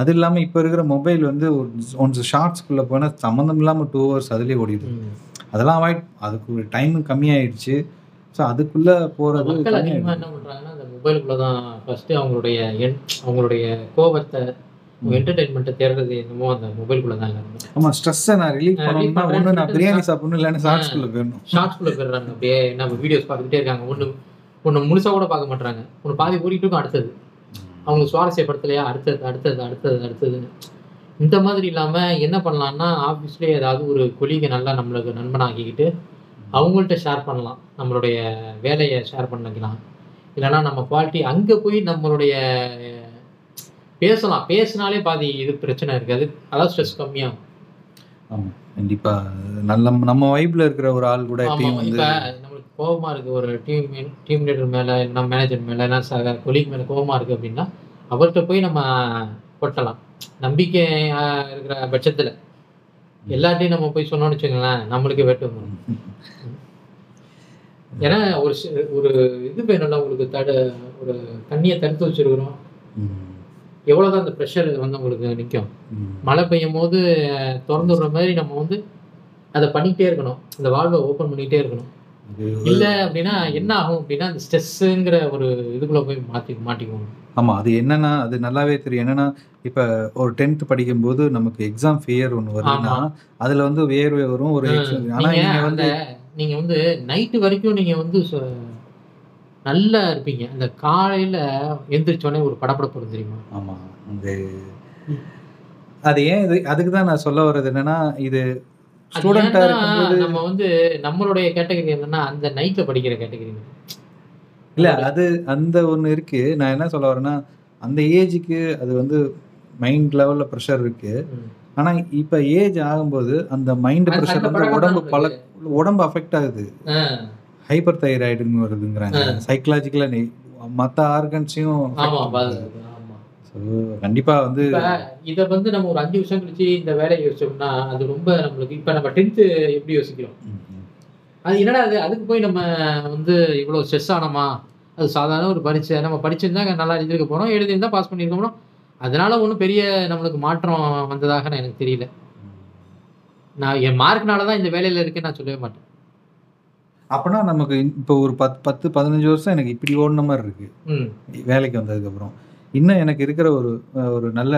அது இல்லாமல் இப்போ இருக்கிற மொபைல் வந்து ஒரு ஒன்ஸ் ஷார்ட்ஸ்குள்ளே போனால் சம்மந்தம் இல்லாமல் டூ ஹவர்ஸ் அதுலேயே ஓடிடுது. அதெல்லாம் அவாய்ட் அதுக்கு ஒரு டைம் கம்மியாயிடுச்சு. ஸோ அதுக்குள்ளே போகிறது மக்கள் அதிகமாக என்ன பண்றாங்கன்னா அந்த மொபைலுக்குள்ள தான் ஃபர்ஸ்ட் அவங்களுடைய என் அவங்களுடைய கோபத்தை என்டர்டைன்மெண்ட்டை தேடுறது என்னமோ அந்த மொபைலுக்குள்ள தான் ஆமாம் ஸ்ட்ரெஸ்ஸை நான் ரிலீவ் பண்ணணும்னா ஒன்று நான் பிரியாணி சாப்பிடணும் இல்லைன்னா ஷார்ட்ஸ்குள்ளே போயிடணும். ஷார்ட்ஸ்குள்ள போயிடுறாங்க அப்படியே. நம்ம வீடியோஸ் பார்த்துக்கிட்டே இருக்காங்க. ஒன்று ஒன்று முழுசா கூட பார்க்க மாட்டாங்க ஒன்று பாதி ஓடிட்டு இருக்கும் அடுத்தது. அவங்களுக்கு சுவாரஸ்யப்படுத்தலையா? அடுத்தது அடுத்தது அடுத்தது அடுத்ததுன்னு இந்த மாதிரி இல்லாமல் என்ன பண்ணலாம்னா ஆஃபீஸ்லேயே ஏதாவது ஒரு கொலிகை நல்லா நம்மளுக்கு நண்பனாக்கிக்கிட்டு அவங்கள்ட்ட ஷேர் பண்ணலாம். நம்மளுடைய வேலையை ஷேர் பண்ணிக்கலாம். இல்லைன்னா நம்ம குவாலிட்டி அங்கே போய் நம்மளுடைய பேசலாம். பேசினாலே பாதி இது பிரச்சனை இருக்காது. அதாவது ஸ்ட்ரெஸ் கம்மியாகும். ஆமாம் கண்டிப்பாக நல்ல நம்ம வைப்பில் இருக்கிற ஒரு ஆள் கூட எப்பயும் வந்து கோபமாக இருக்குது இருக்கு. ஒரு டீம் டீம் லீடர் மேலே இல்லைனா மேனேஜர் மேலே என்ன சக கொலீக் மேலே கோபமாக இருக்கு அப்படின்னா அவர்கிட்ட போய் நம்ம கொட்டலாம். நம்பிக்கை இருக்கிற பட்சத்தில். எல்லாத்தையும் நம்ம போய் சொன்னோம்னு வச்சுக்கோங்களேன் நம்மளுக்கு வெட்டு வந்துடும் ஏன்னா ஒரு ஒரு இது வேணும்ல உங்களுக்கு தட ஒரு தண்ணியை தடுத்து வச்சிருக்கிறோம். எவ்வளோதான் அந்த ப்ரெஷர் வந்து உங்களுக்கு நிற்கும் மழை பெய்யும் போது திறந்து விடுற மாதிரி நம்ம வந்து அதை பண்ணிக்கிட்டே இருக்கணும். அந்த வால்வை ஓப்பன் பண்ணிக்கிட்டே இருக்கணும். இல்ல அப்படின்னா என்ன ஆகும் அப்படின்னா அந்த ஸ்ட்ரெஸ்ஸுங்கிற ஒரு இதுக்குள்ள போய் மாத்தி மாட்டிக்குவோம் ஆமாம் அது என்னன்னா அது நல்லாவே தெரியும் என்னன்னா இப்போ ஒரு டென்த் படிக்கும்போது நமக்கு எக்ஸாம் ஃபியர் ஒன்று வருதுன்னா. அதில் வந்து வேர்வை வரும் ஒரு ம். exam- ஆனா நீங்க நீங்க அந்த வந்து நீங்க வந்து நைட்டு வரைக்கும் நீங்க வந்து நல்லா இருப்பீங்க அந்த காலையில எந்திரிச்சோடனே ஒரு படபடப்பு வரும் தெரியுமா ஆமா அந்த அது ஏன் இது அதுக்கு தான் நான் சொல்ல வர்றது என்னன்னா இது அது ஸ்டூடெண்டா இருக்கும்போது நம்ம வந்து நம்மளுடைய கேட்டகரி என்னன்னா அந்த நைட்ல படிக்கிற கேட்டகரி இல்ல அது அந்த ஒண்ணு இருக்கு. நான் என்ன சொல்ல வரேன்னா அந்த ஏஜுக்கு அது வந்து மைண்ட் லெவல்ல ப்ரெஷர் இருக்கு. ஆனா இப்ப ஏஜ் ஆகும்போது அந்த மைண்ட் ப்ரெஷர் வந்து உடம்பு பல உடம்பு அஃபெக்ட் ஆகுது. ஹைப்பர் தைராய்டுன்னு வருதுங்கிறாங்க. சைக்கலாஜிக்கலா மற்ற ஆர்கன்ஸையும் ஆமா பாதுகாப்பு. ஆமா ஸோ கண்டிப்பா வந்து இத வந்து நம்ம ஒரு அஞ்சு வருஷம் கழிச்சு இந்த வேலையை யோசிச்சோம்னா அது ரொம்ப நம்மளுக்கு இப்ப நம்ம டென்த்து எப்படி யோசிக்கிறோம். அது என்னடா அது? அதுக்கு போய் நம்ம வந்து இவ்வளவு ஸ்ட்ரெஸ் ஆனோமா? அது சாதாரண ஒரு பரீட்சை நம்ம படிச்சிருந்தா நல்லா எழுதிருக்க போறோம் எழுதியிருந்தா பாஸ் பண்ணியிருக்க போறோம். அதனால ஒன்றும் பெரிய நம்மளுக்கு மாற்றம் வந்ததாக நான் எனக்கு தெரியல. நான் என் மார்க்னால தான் இந்த வேலையில இருக்கேன்னு நான் சொல்லவே மாட்டேன். அப்பனா நமக்கு இப்போ ஒரு பத்து பத்து பதினஞ்சு வருஷம் எனக்கு இப்படி ஓடின மாதிரி இருக்கு. ம். வேலைக்கு வந்ததுக்கப்புறம். இன்னும் எனக்கு இருக்கிற ஒரு ஒரு நல்ல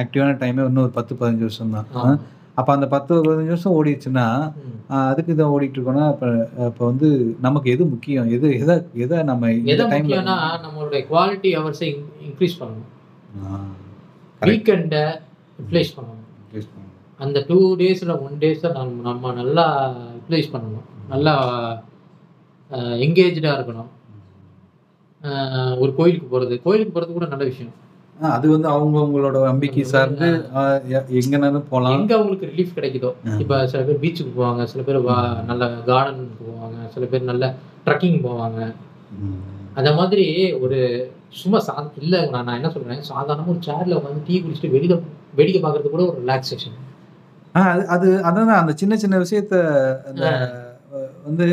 ஆக்டிவான டைமே இன்னும் ஒரு பத்து பதினஞ்சு வருஷம் தான். அப்போ அந்த பத்து பதினஞ்சு வருஷம் ஓடிடுச்சுன்னா அதுக்கு இதை ஓடிட்டு இருக்கோம்னா இப்போ இப்போ வந்து நமக்கு எது முக்கியம்? எது எதை எதை நம்ம எதை டைம்ல நம்மளுடைய குவாலிட்டி ஹவர்ஸை இன்க்ரீஸ் பண்ணணும். வீக்கெண்டை யூட்டிலைஸ் பண்ணணும். அந்த டூ டேஸில் ஒன் டேஸை நம்ம நம்ம நல்லா யூட்டிலைஸ் பண்ணணும். நல்லா எங்கேஜாக இருக்கணும். ஒரு கோயிலுக்கு போகிறது கோயிலுக்கு போகிறது கூட நல்ல விஷயம். அது வந்து அவங்க அவங்களோட நம்பிக்கை சார்ந்து எங்கனாலும் போகலாம் எங்கே அவங்களுக்கு ரிலீஃப் கிடைக்குதோ இப்போ சில பேர் பீச்சுக்கு போவாங்க சில பேர் நல்ல கார்டனுக்கு போவாங்க சில பேர் நல்ல ட்ரக்கிங் போவாங்க. அந்த மாதிரி ஒரு சும்மா சா இல்லை நான் நான் என்ன சொல்கிறேன் சாதாரணமாக ஒரு சேரில் உட்காந்து டீ குடிச்சிட்டு வெளியில வேடிக்கை பார்க்கறது கூட ஒரு ரிலாக்ஸேஷன் அது அது அதான் அந்த சின்ன சின்ன விஷயத்த வந்து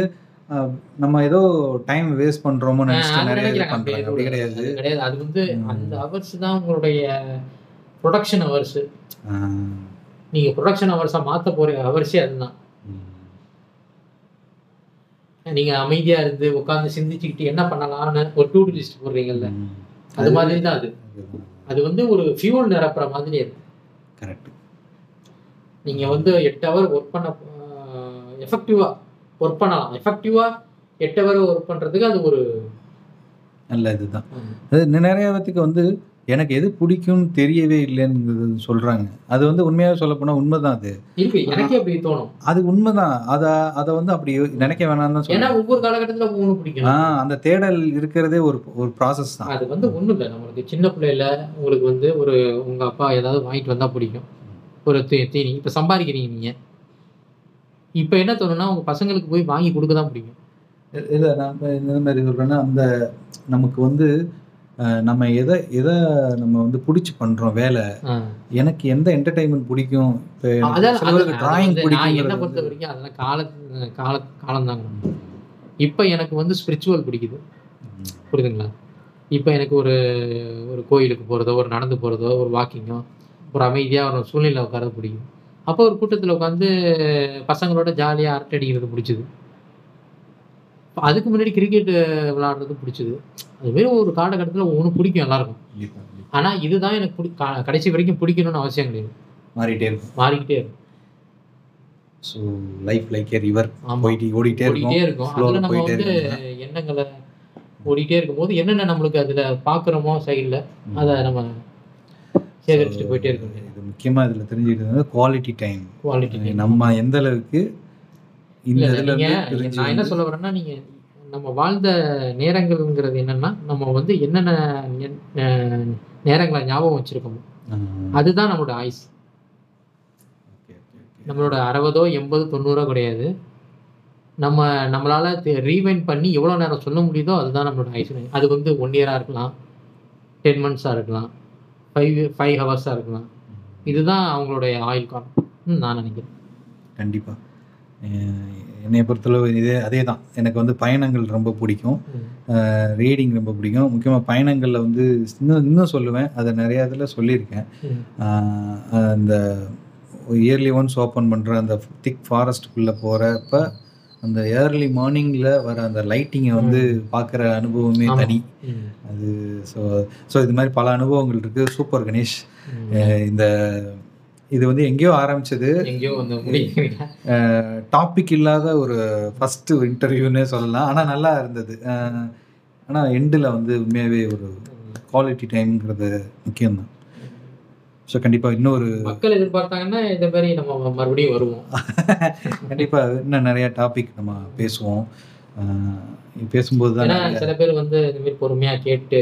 நம்ம ஏதோ டைம் வேஸ்ட் பண்றோமோ நினைச்சிட்டு நிறைய இது பண்றாங்க. அப்படி கிடையாது. கிடையாது. அது வந்து. அந்த ஹவர்ஸ் தான் உங்களுடைய ப்ரொடக்ஷன் ஹவர்ஸ் ஆஹ், நீங்க ப்ரொடக்ஷன் ஹவர்ஸா மாத்த போற ஹவர்ஸே அதுதான். நீங்க அமைதியா இருந்து உட்கார்ந்து சிந்திச்சுக்கிட்டு என்ன பண்ணலாம்னு ஒரு டூ லிஸ்ட் போடுறீங்கல்ல. அது மாதிரி தான் அது. அது வந்து ஒரு ஃபியூல் நிரப்புற மாதிரி அது. கரெக்ட் நீங்க வந்து எட்டு ஹவர் ஒர்க் பண்ண எஃபெக்டிவா ஒர்க் பண்ணலாம். எஃபெக்டிவா எட்டு ஹவர் ஒர்க் பண்றதுக்கு அது ஒரு நல்ல இதுதான். அது நிறைய பேத்துக்கு வந்து எனக்கு எது பிடிக்கும்னு தெரியவே இல்லைன்னு சொல்றாங்க. அது வந்து உண்மையாக சொல்ல போனா உண்மைதான் அது. இருக்கு. எனக்கே அப்படி தோணும். அது உண்மைதான். அதை அதை வந்து அப்படி நினைக்க வேணாம்னு தான் ஏன்னா ஒவ்வொரு காலகட்டத்துல ஒவ்வொன்று பிடிக்கும் ஆஹ் அந்த தேடல் இருக்கிறதே ஒரு ஒரு ப்ராசஸ் தான். அது வந்து ஒண்ணும் இல்லை நம்மளுக்கு சின்ன பிள்ளையில உங்களுக்கு வந்து ஒரு உங்க அப்பா ஏதாவது வாங்கிட்டு வந்தா பிடிக்கும். ஒரு தீனி. இப்ப சம்பாதிக்கிறீங்க நீங்க. இப்ப என்ன தோணும்னா உங்க பசங்களுக்கு போய் வாங்கி கொடுக்க தான் பிடிக்கும் இல்லை நான் இந்த மாதிரி சொல்கிறேன்னா அந்த நமக்கு வந்து நம்ம எதை எதை நம்ம வந்து பிடிச்சி பண்ணுறோம் வேலை. எனக்கு எந்த என்டர்டைன்மெண்ட் பிடிக்கும்? டிராயிங் நான் என்ன பொறுத்த பிடிக்கும் வரைக்கும் அதெல்லாம் கால கால காலம்தாங்க. இப்ப எனக்கு வந்து ஸ்பிரிச்சுவல் பிடிக்குது. புரியுதுங்களா? இப்போ எனக்கு ஒரு ஒரு கோயிலுக்கு போகிறதோ ஒரு நடந்து போகிறதோ ஒரு வாக்கிங்கோ ஒரு அமைதியாக ஒரு சூழ்நிலை உட்காரது பிடிக்கும். அப்போ ஒரு கூட்டத்தில் உட்காந்து பசங்களோட ஜாலியாக அரட்டை அடிக்கிறது பிடிச்சது. அதுக்கு முன்னாடி கிரிக்கெட் விளையாடுறது பிடிச்சது. அதுமாரி ஒரு காலகட்டத்தில் ஒவ்வொன்று பிடிக்கும் எல்லாருக்கும். ஆனால் இதுதான் எனக்கு பிடி கடைசி வரைக்கும் பிடிக்கணும்னு அவசியம் கிடையாது. மாறிட்டே இருக்கும். மாறிக்கிட்டே இருக்கும். So life like a river. போயிட்டு ஓடிட்டே ஓடிட்டே இருக்கும். இருக்கும் அதில் நம்ம வந்து. எண்ணங்களை ஓடிட்டே இருக்கும்போது என்னென்ன நம்மளுக்கு அதில் பார்க்குறோமோ சைடில் அதை நம்ம சேகரிச்சுட்டு போயிட்டே இருக்க முடியும் இது முக்கியமாக இதில் தெரிஞ்சுக்கிட்டது குவாலிட்டி டைம் குவாலிட்டி நம்ம எந்த அளவுக்கு இந்த இதுல நான் என்ன சொல்ல வரேன்னா நீங்க நம்ம வாழ்ந்த நேரங்கள்ங்கிறது என்னன்னா நம்ம வந்து என்னென்ன நேரங்களை ஞாபகம் வச்சிருக்கோமோ அதுதான் நம்மளோட ஆயுஸ். நம்மளோட அறுபதோ எண்பது தொண்ணூறோ கிடையாது. நம்ம நம்மளால ரீவைண்ட் பண்ணி எவ்வளோ நேரம் சொல்ல முடியுதோ அதுதான் நம்மளோட ஆயுஸ். அது வந்து ஒன் இயராக இருக்கலாம். டென் மந்த்ஸாக இருக்கலாம். ஃபைவ் ஃபைவ் ஹவர்ஸாக இருக்கலாம். இதுதான் அவங்களுடைய ஆயுள் காலம். நான் நினைக்கிறேன். கண்டிப்பா. அஹ் என்னைய பொறுத்தளவு இதே அதே தான் எனக்கு வந்து பயணங்கள் ரொம்ப பிடிக்கும். ரீடிங் ரொம்ப பிடிக்கும். முக்கியமாக பயணங்களில் வந்து இன்னும் இன்னும் சொல்லுவேன். அதை நிறையா இதில் சொல்லியிருக்கேன். அந்த இயர்லி ஒன்ஸ் ஓப்பன் பண்ணுற அந்த திக் ஃபாரஸ்ட்டுக்குள்ளே போகிறப்ப அந்த ஏர்லி மார்னிங்கில் வர அந்த லைட்டிங்கை வந்து பார்க்குற அனுபவமே. தனி. அது ஸோ ஸோ இது மாதிரி பல அனுபவங்கள் இருக்குது சூப்பர் கணேஷ். இந்த இது வந்து எங்கேயோ ஆரம்பிச்சது. எங்கேயோ வந்து டாபிக் இல்லாத ஒரு ஃபஸ்ட்டு இன்டர்வியூன்னே சொல்லலாம். ஆனால் நல்லா இருந்தது. ஆனால் எண்டில் வந்து உண்மையாகவே ஒரு குவாலிட்டி டைம்ங்கிறது முக்கியம்தான். ஸோ கண்டிப்பாக இன்னொரு மக்கள் எதிர்பார்த்தாங்கன்னா இந்த மாதிரி நம்ம மறுபடியும் வருவோம். கண்டிப்பாக இன்னும் நிறையா டாபிக் நம்ம பேசுவோம். பேசும்போது தான் சில பேர் வந்து இந்த மாதிரி பொறுமையா கேட்டு.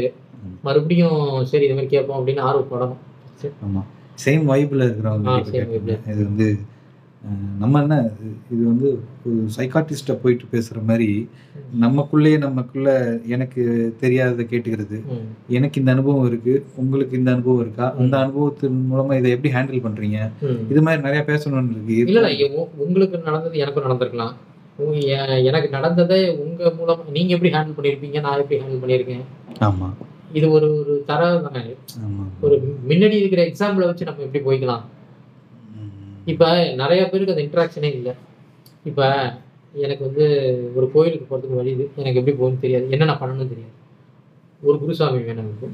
மறுபடியும் சரி இந்த மாதிரி கேட்போம் அப்படின்னு ஆர்வப்படணும். ஆமாம் சேம் வைப்பில் இருக்கிறவங்க. இது வந்து நம்ம என்ன இது- வந்து ஒரு சைக்காட்டிஸ்ட்டை போயிட்டு பேசுகிற மாதிரி நமக்குள்ளேயே நமக்குள்ள எனக்கு தெரியாததை கேட்டுக்கிறது. எனக்கு இந்த அனுபவம் இருக்கு உங்களுக்கு இந்த அனுபவம் இருக்கா? அந்த அனுபவத்தின் மூலமா இதை எப்படி ஹேண்டில் பண்றீங்க? ம். இது மாதிரி நிறைய பேசணும்னு இருக்கு. இல்ல உங்களுக்கு நடந்தது எனக்கும் நடந்திருக்கலாம். எனக்கு நடந்ததை உங்க மூலம் நீங்க எப்படி ஹேண்டில் பண்ணிருப்பீங்க? நான் எப்படி ஹேண்டில் பண்ணியிருக்கேன் ஆமா. இது ஒரு ஒரு ஆமா. ஒரு முன்னாடி இருக்கிற எக்ஸாம்பிளை வச்சு நம்ம எப்படி போய்க்கலாம். இப்ப நிறைய பேருக்கு அந்த இன்ட்ராக்ஷனே இல்லை. இப்ப எனக்கு வந்து ஒரு கோயிலுக்கு போறதுக்கு வழி இது. எனக்கு எப்படி போகணும்னு தெரியாது. என்ன நான் பண்ணணும்னு தெரியாது. ஒரு குருசாமி வேணும் எனக்கு.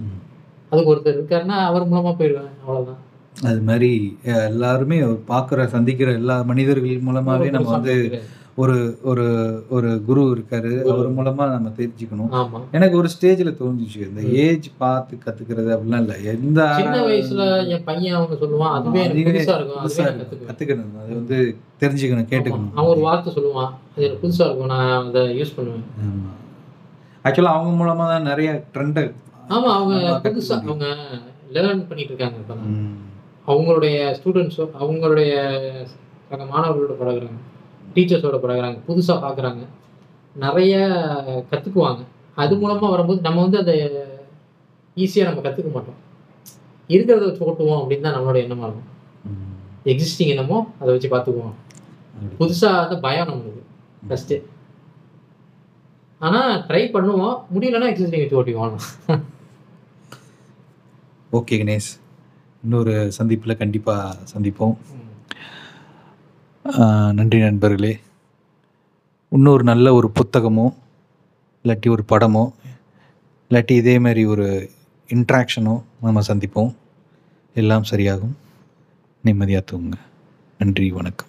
அதுக்கு ஒருத்தர் இருக்காருன்னா அவர் மூலமா போயிடுவேன். அவ்வளவுதான். அது மாதிரி எல்லாருமே பார்க்குற சந்திக்கிற எல்லா மனிதர்கள் மூலமாவே ஒரு நம்ம வந்து. ஒரு ஒரு ஒரு குரு இருக்காரு குரு. அவர் மூலமா நம்ம தெரிஞ்சுக்கணும். எனக்கு ஒரு ஸ்டேஜ்ல தோணுச்சு இந்த ஏஜ் பார்த்து கத்துக்கிறது அப்படிலாம் இல்லை. எந்த வயசுல என் பையன் அவங்க சொல்லுவான் அதுவே கத்துக்கணும். அது வந்து தெரிஞ்சுக்கணும். கேட்டுக்கணும். அவன் ஒரு வார்த்தை சொல்லுவான் அது எனக்கு புதுசா இருக்கும் நான் அதை யூஸ் பண்ணுவேன். ஆக்சுவலாக அவங்க மூலமா தான் நிறைய ட்ரெண்ட் ஆமா அவங்க புதுசா அவங்க லேர்ன் பண்ணிட்டு இருக்காங்க இப்பதான் ம். அவங்களுடைய ஸ்டூடெண்ட்ஸோ அவங்களுடைய சக மாணவர்களோட பழகுறாங்க. டீச்சர்ஸோட பழகுறாங்க புதுசா பார்க்குறாங்க நிறைய கத்துக்குவாங்க. அது மூலமா வரும்போது நம்ம வந்து அதை ஈஸியா நம்ம கத்துக்க மாட்டோம். இருக்கிறத வச்சு ஓட்டுவோம் அப்படின்னு தான் நம்மளோட எண்ணமா இருக்கும். எக்ஸிஸ்டிங் என்னமோ அதை வச்சு பார்த்துக்குவோம் அப்படி. புதுசா வந்து பயம் நம்மளுக்கு ஃபர்ஸ்ட் ஆனா ட்ரை பண்ணுவோம். முடியலன்னா எக்ஸிஸ்டிங் வச்சு ஓட்டிக்குவோம். ஓகே கணேஷ். இன்னொரு சந்திப்பில் கண்டிப்பாக சந்திப்போம். நன்றி நண்பர்களே. இன்னொரு நல்ல ஒரு புத்தகமோ இல்லாட்டி ஒரு படமோ இல்லாட்டி இதேமாரி ஒரு இன்ட்ராக்ஷனோ நம்ம சந்திப்போம். எல்லாம் சரியாகும். நிம்மதியாக தூங்குங்க. நன்றி வணக்கம்.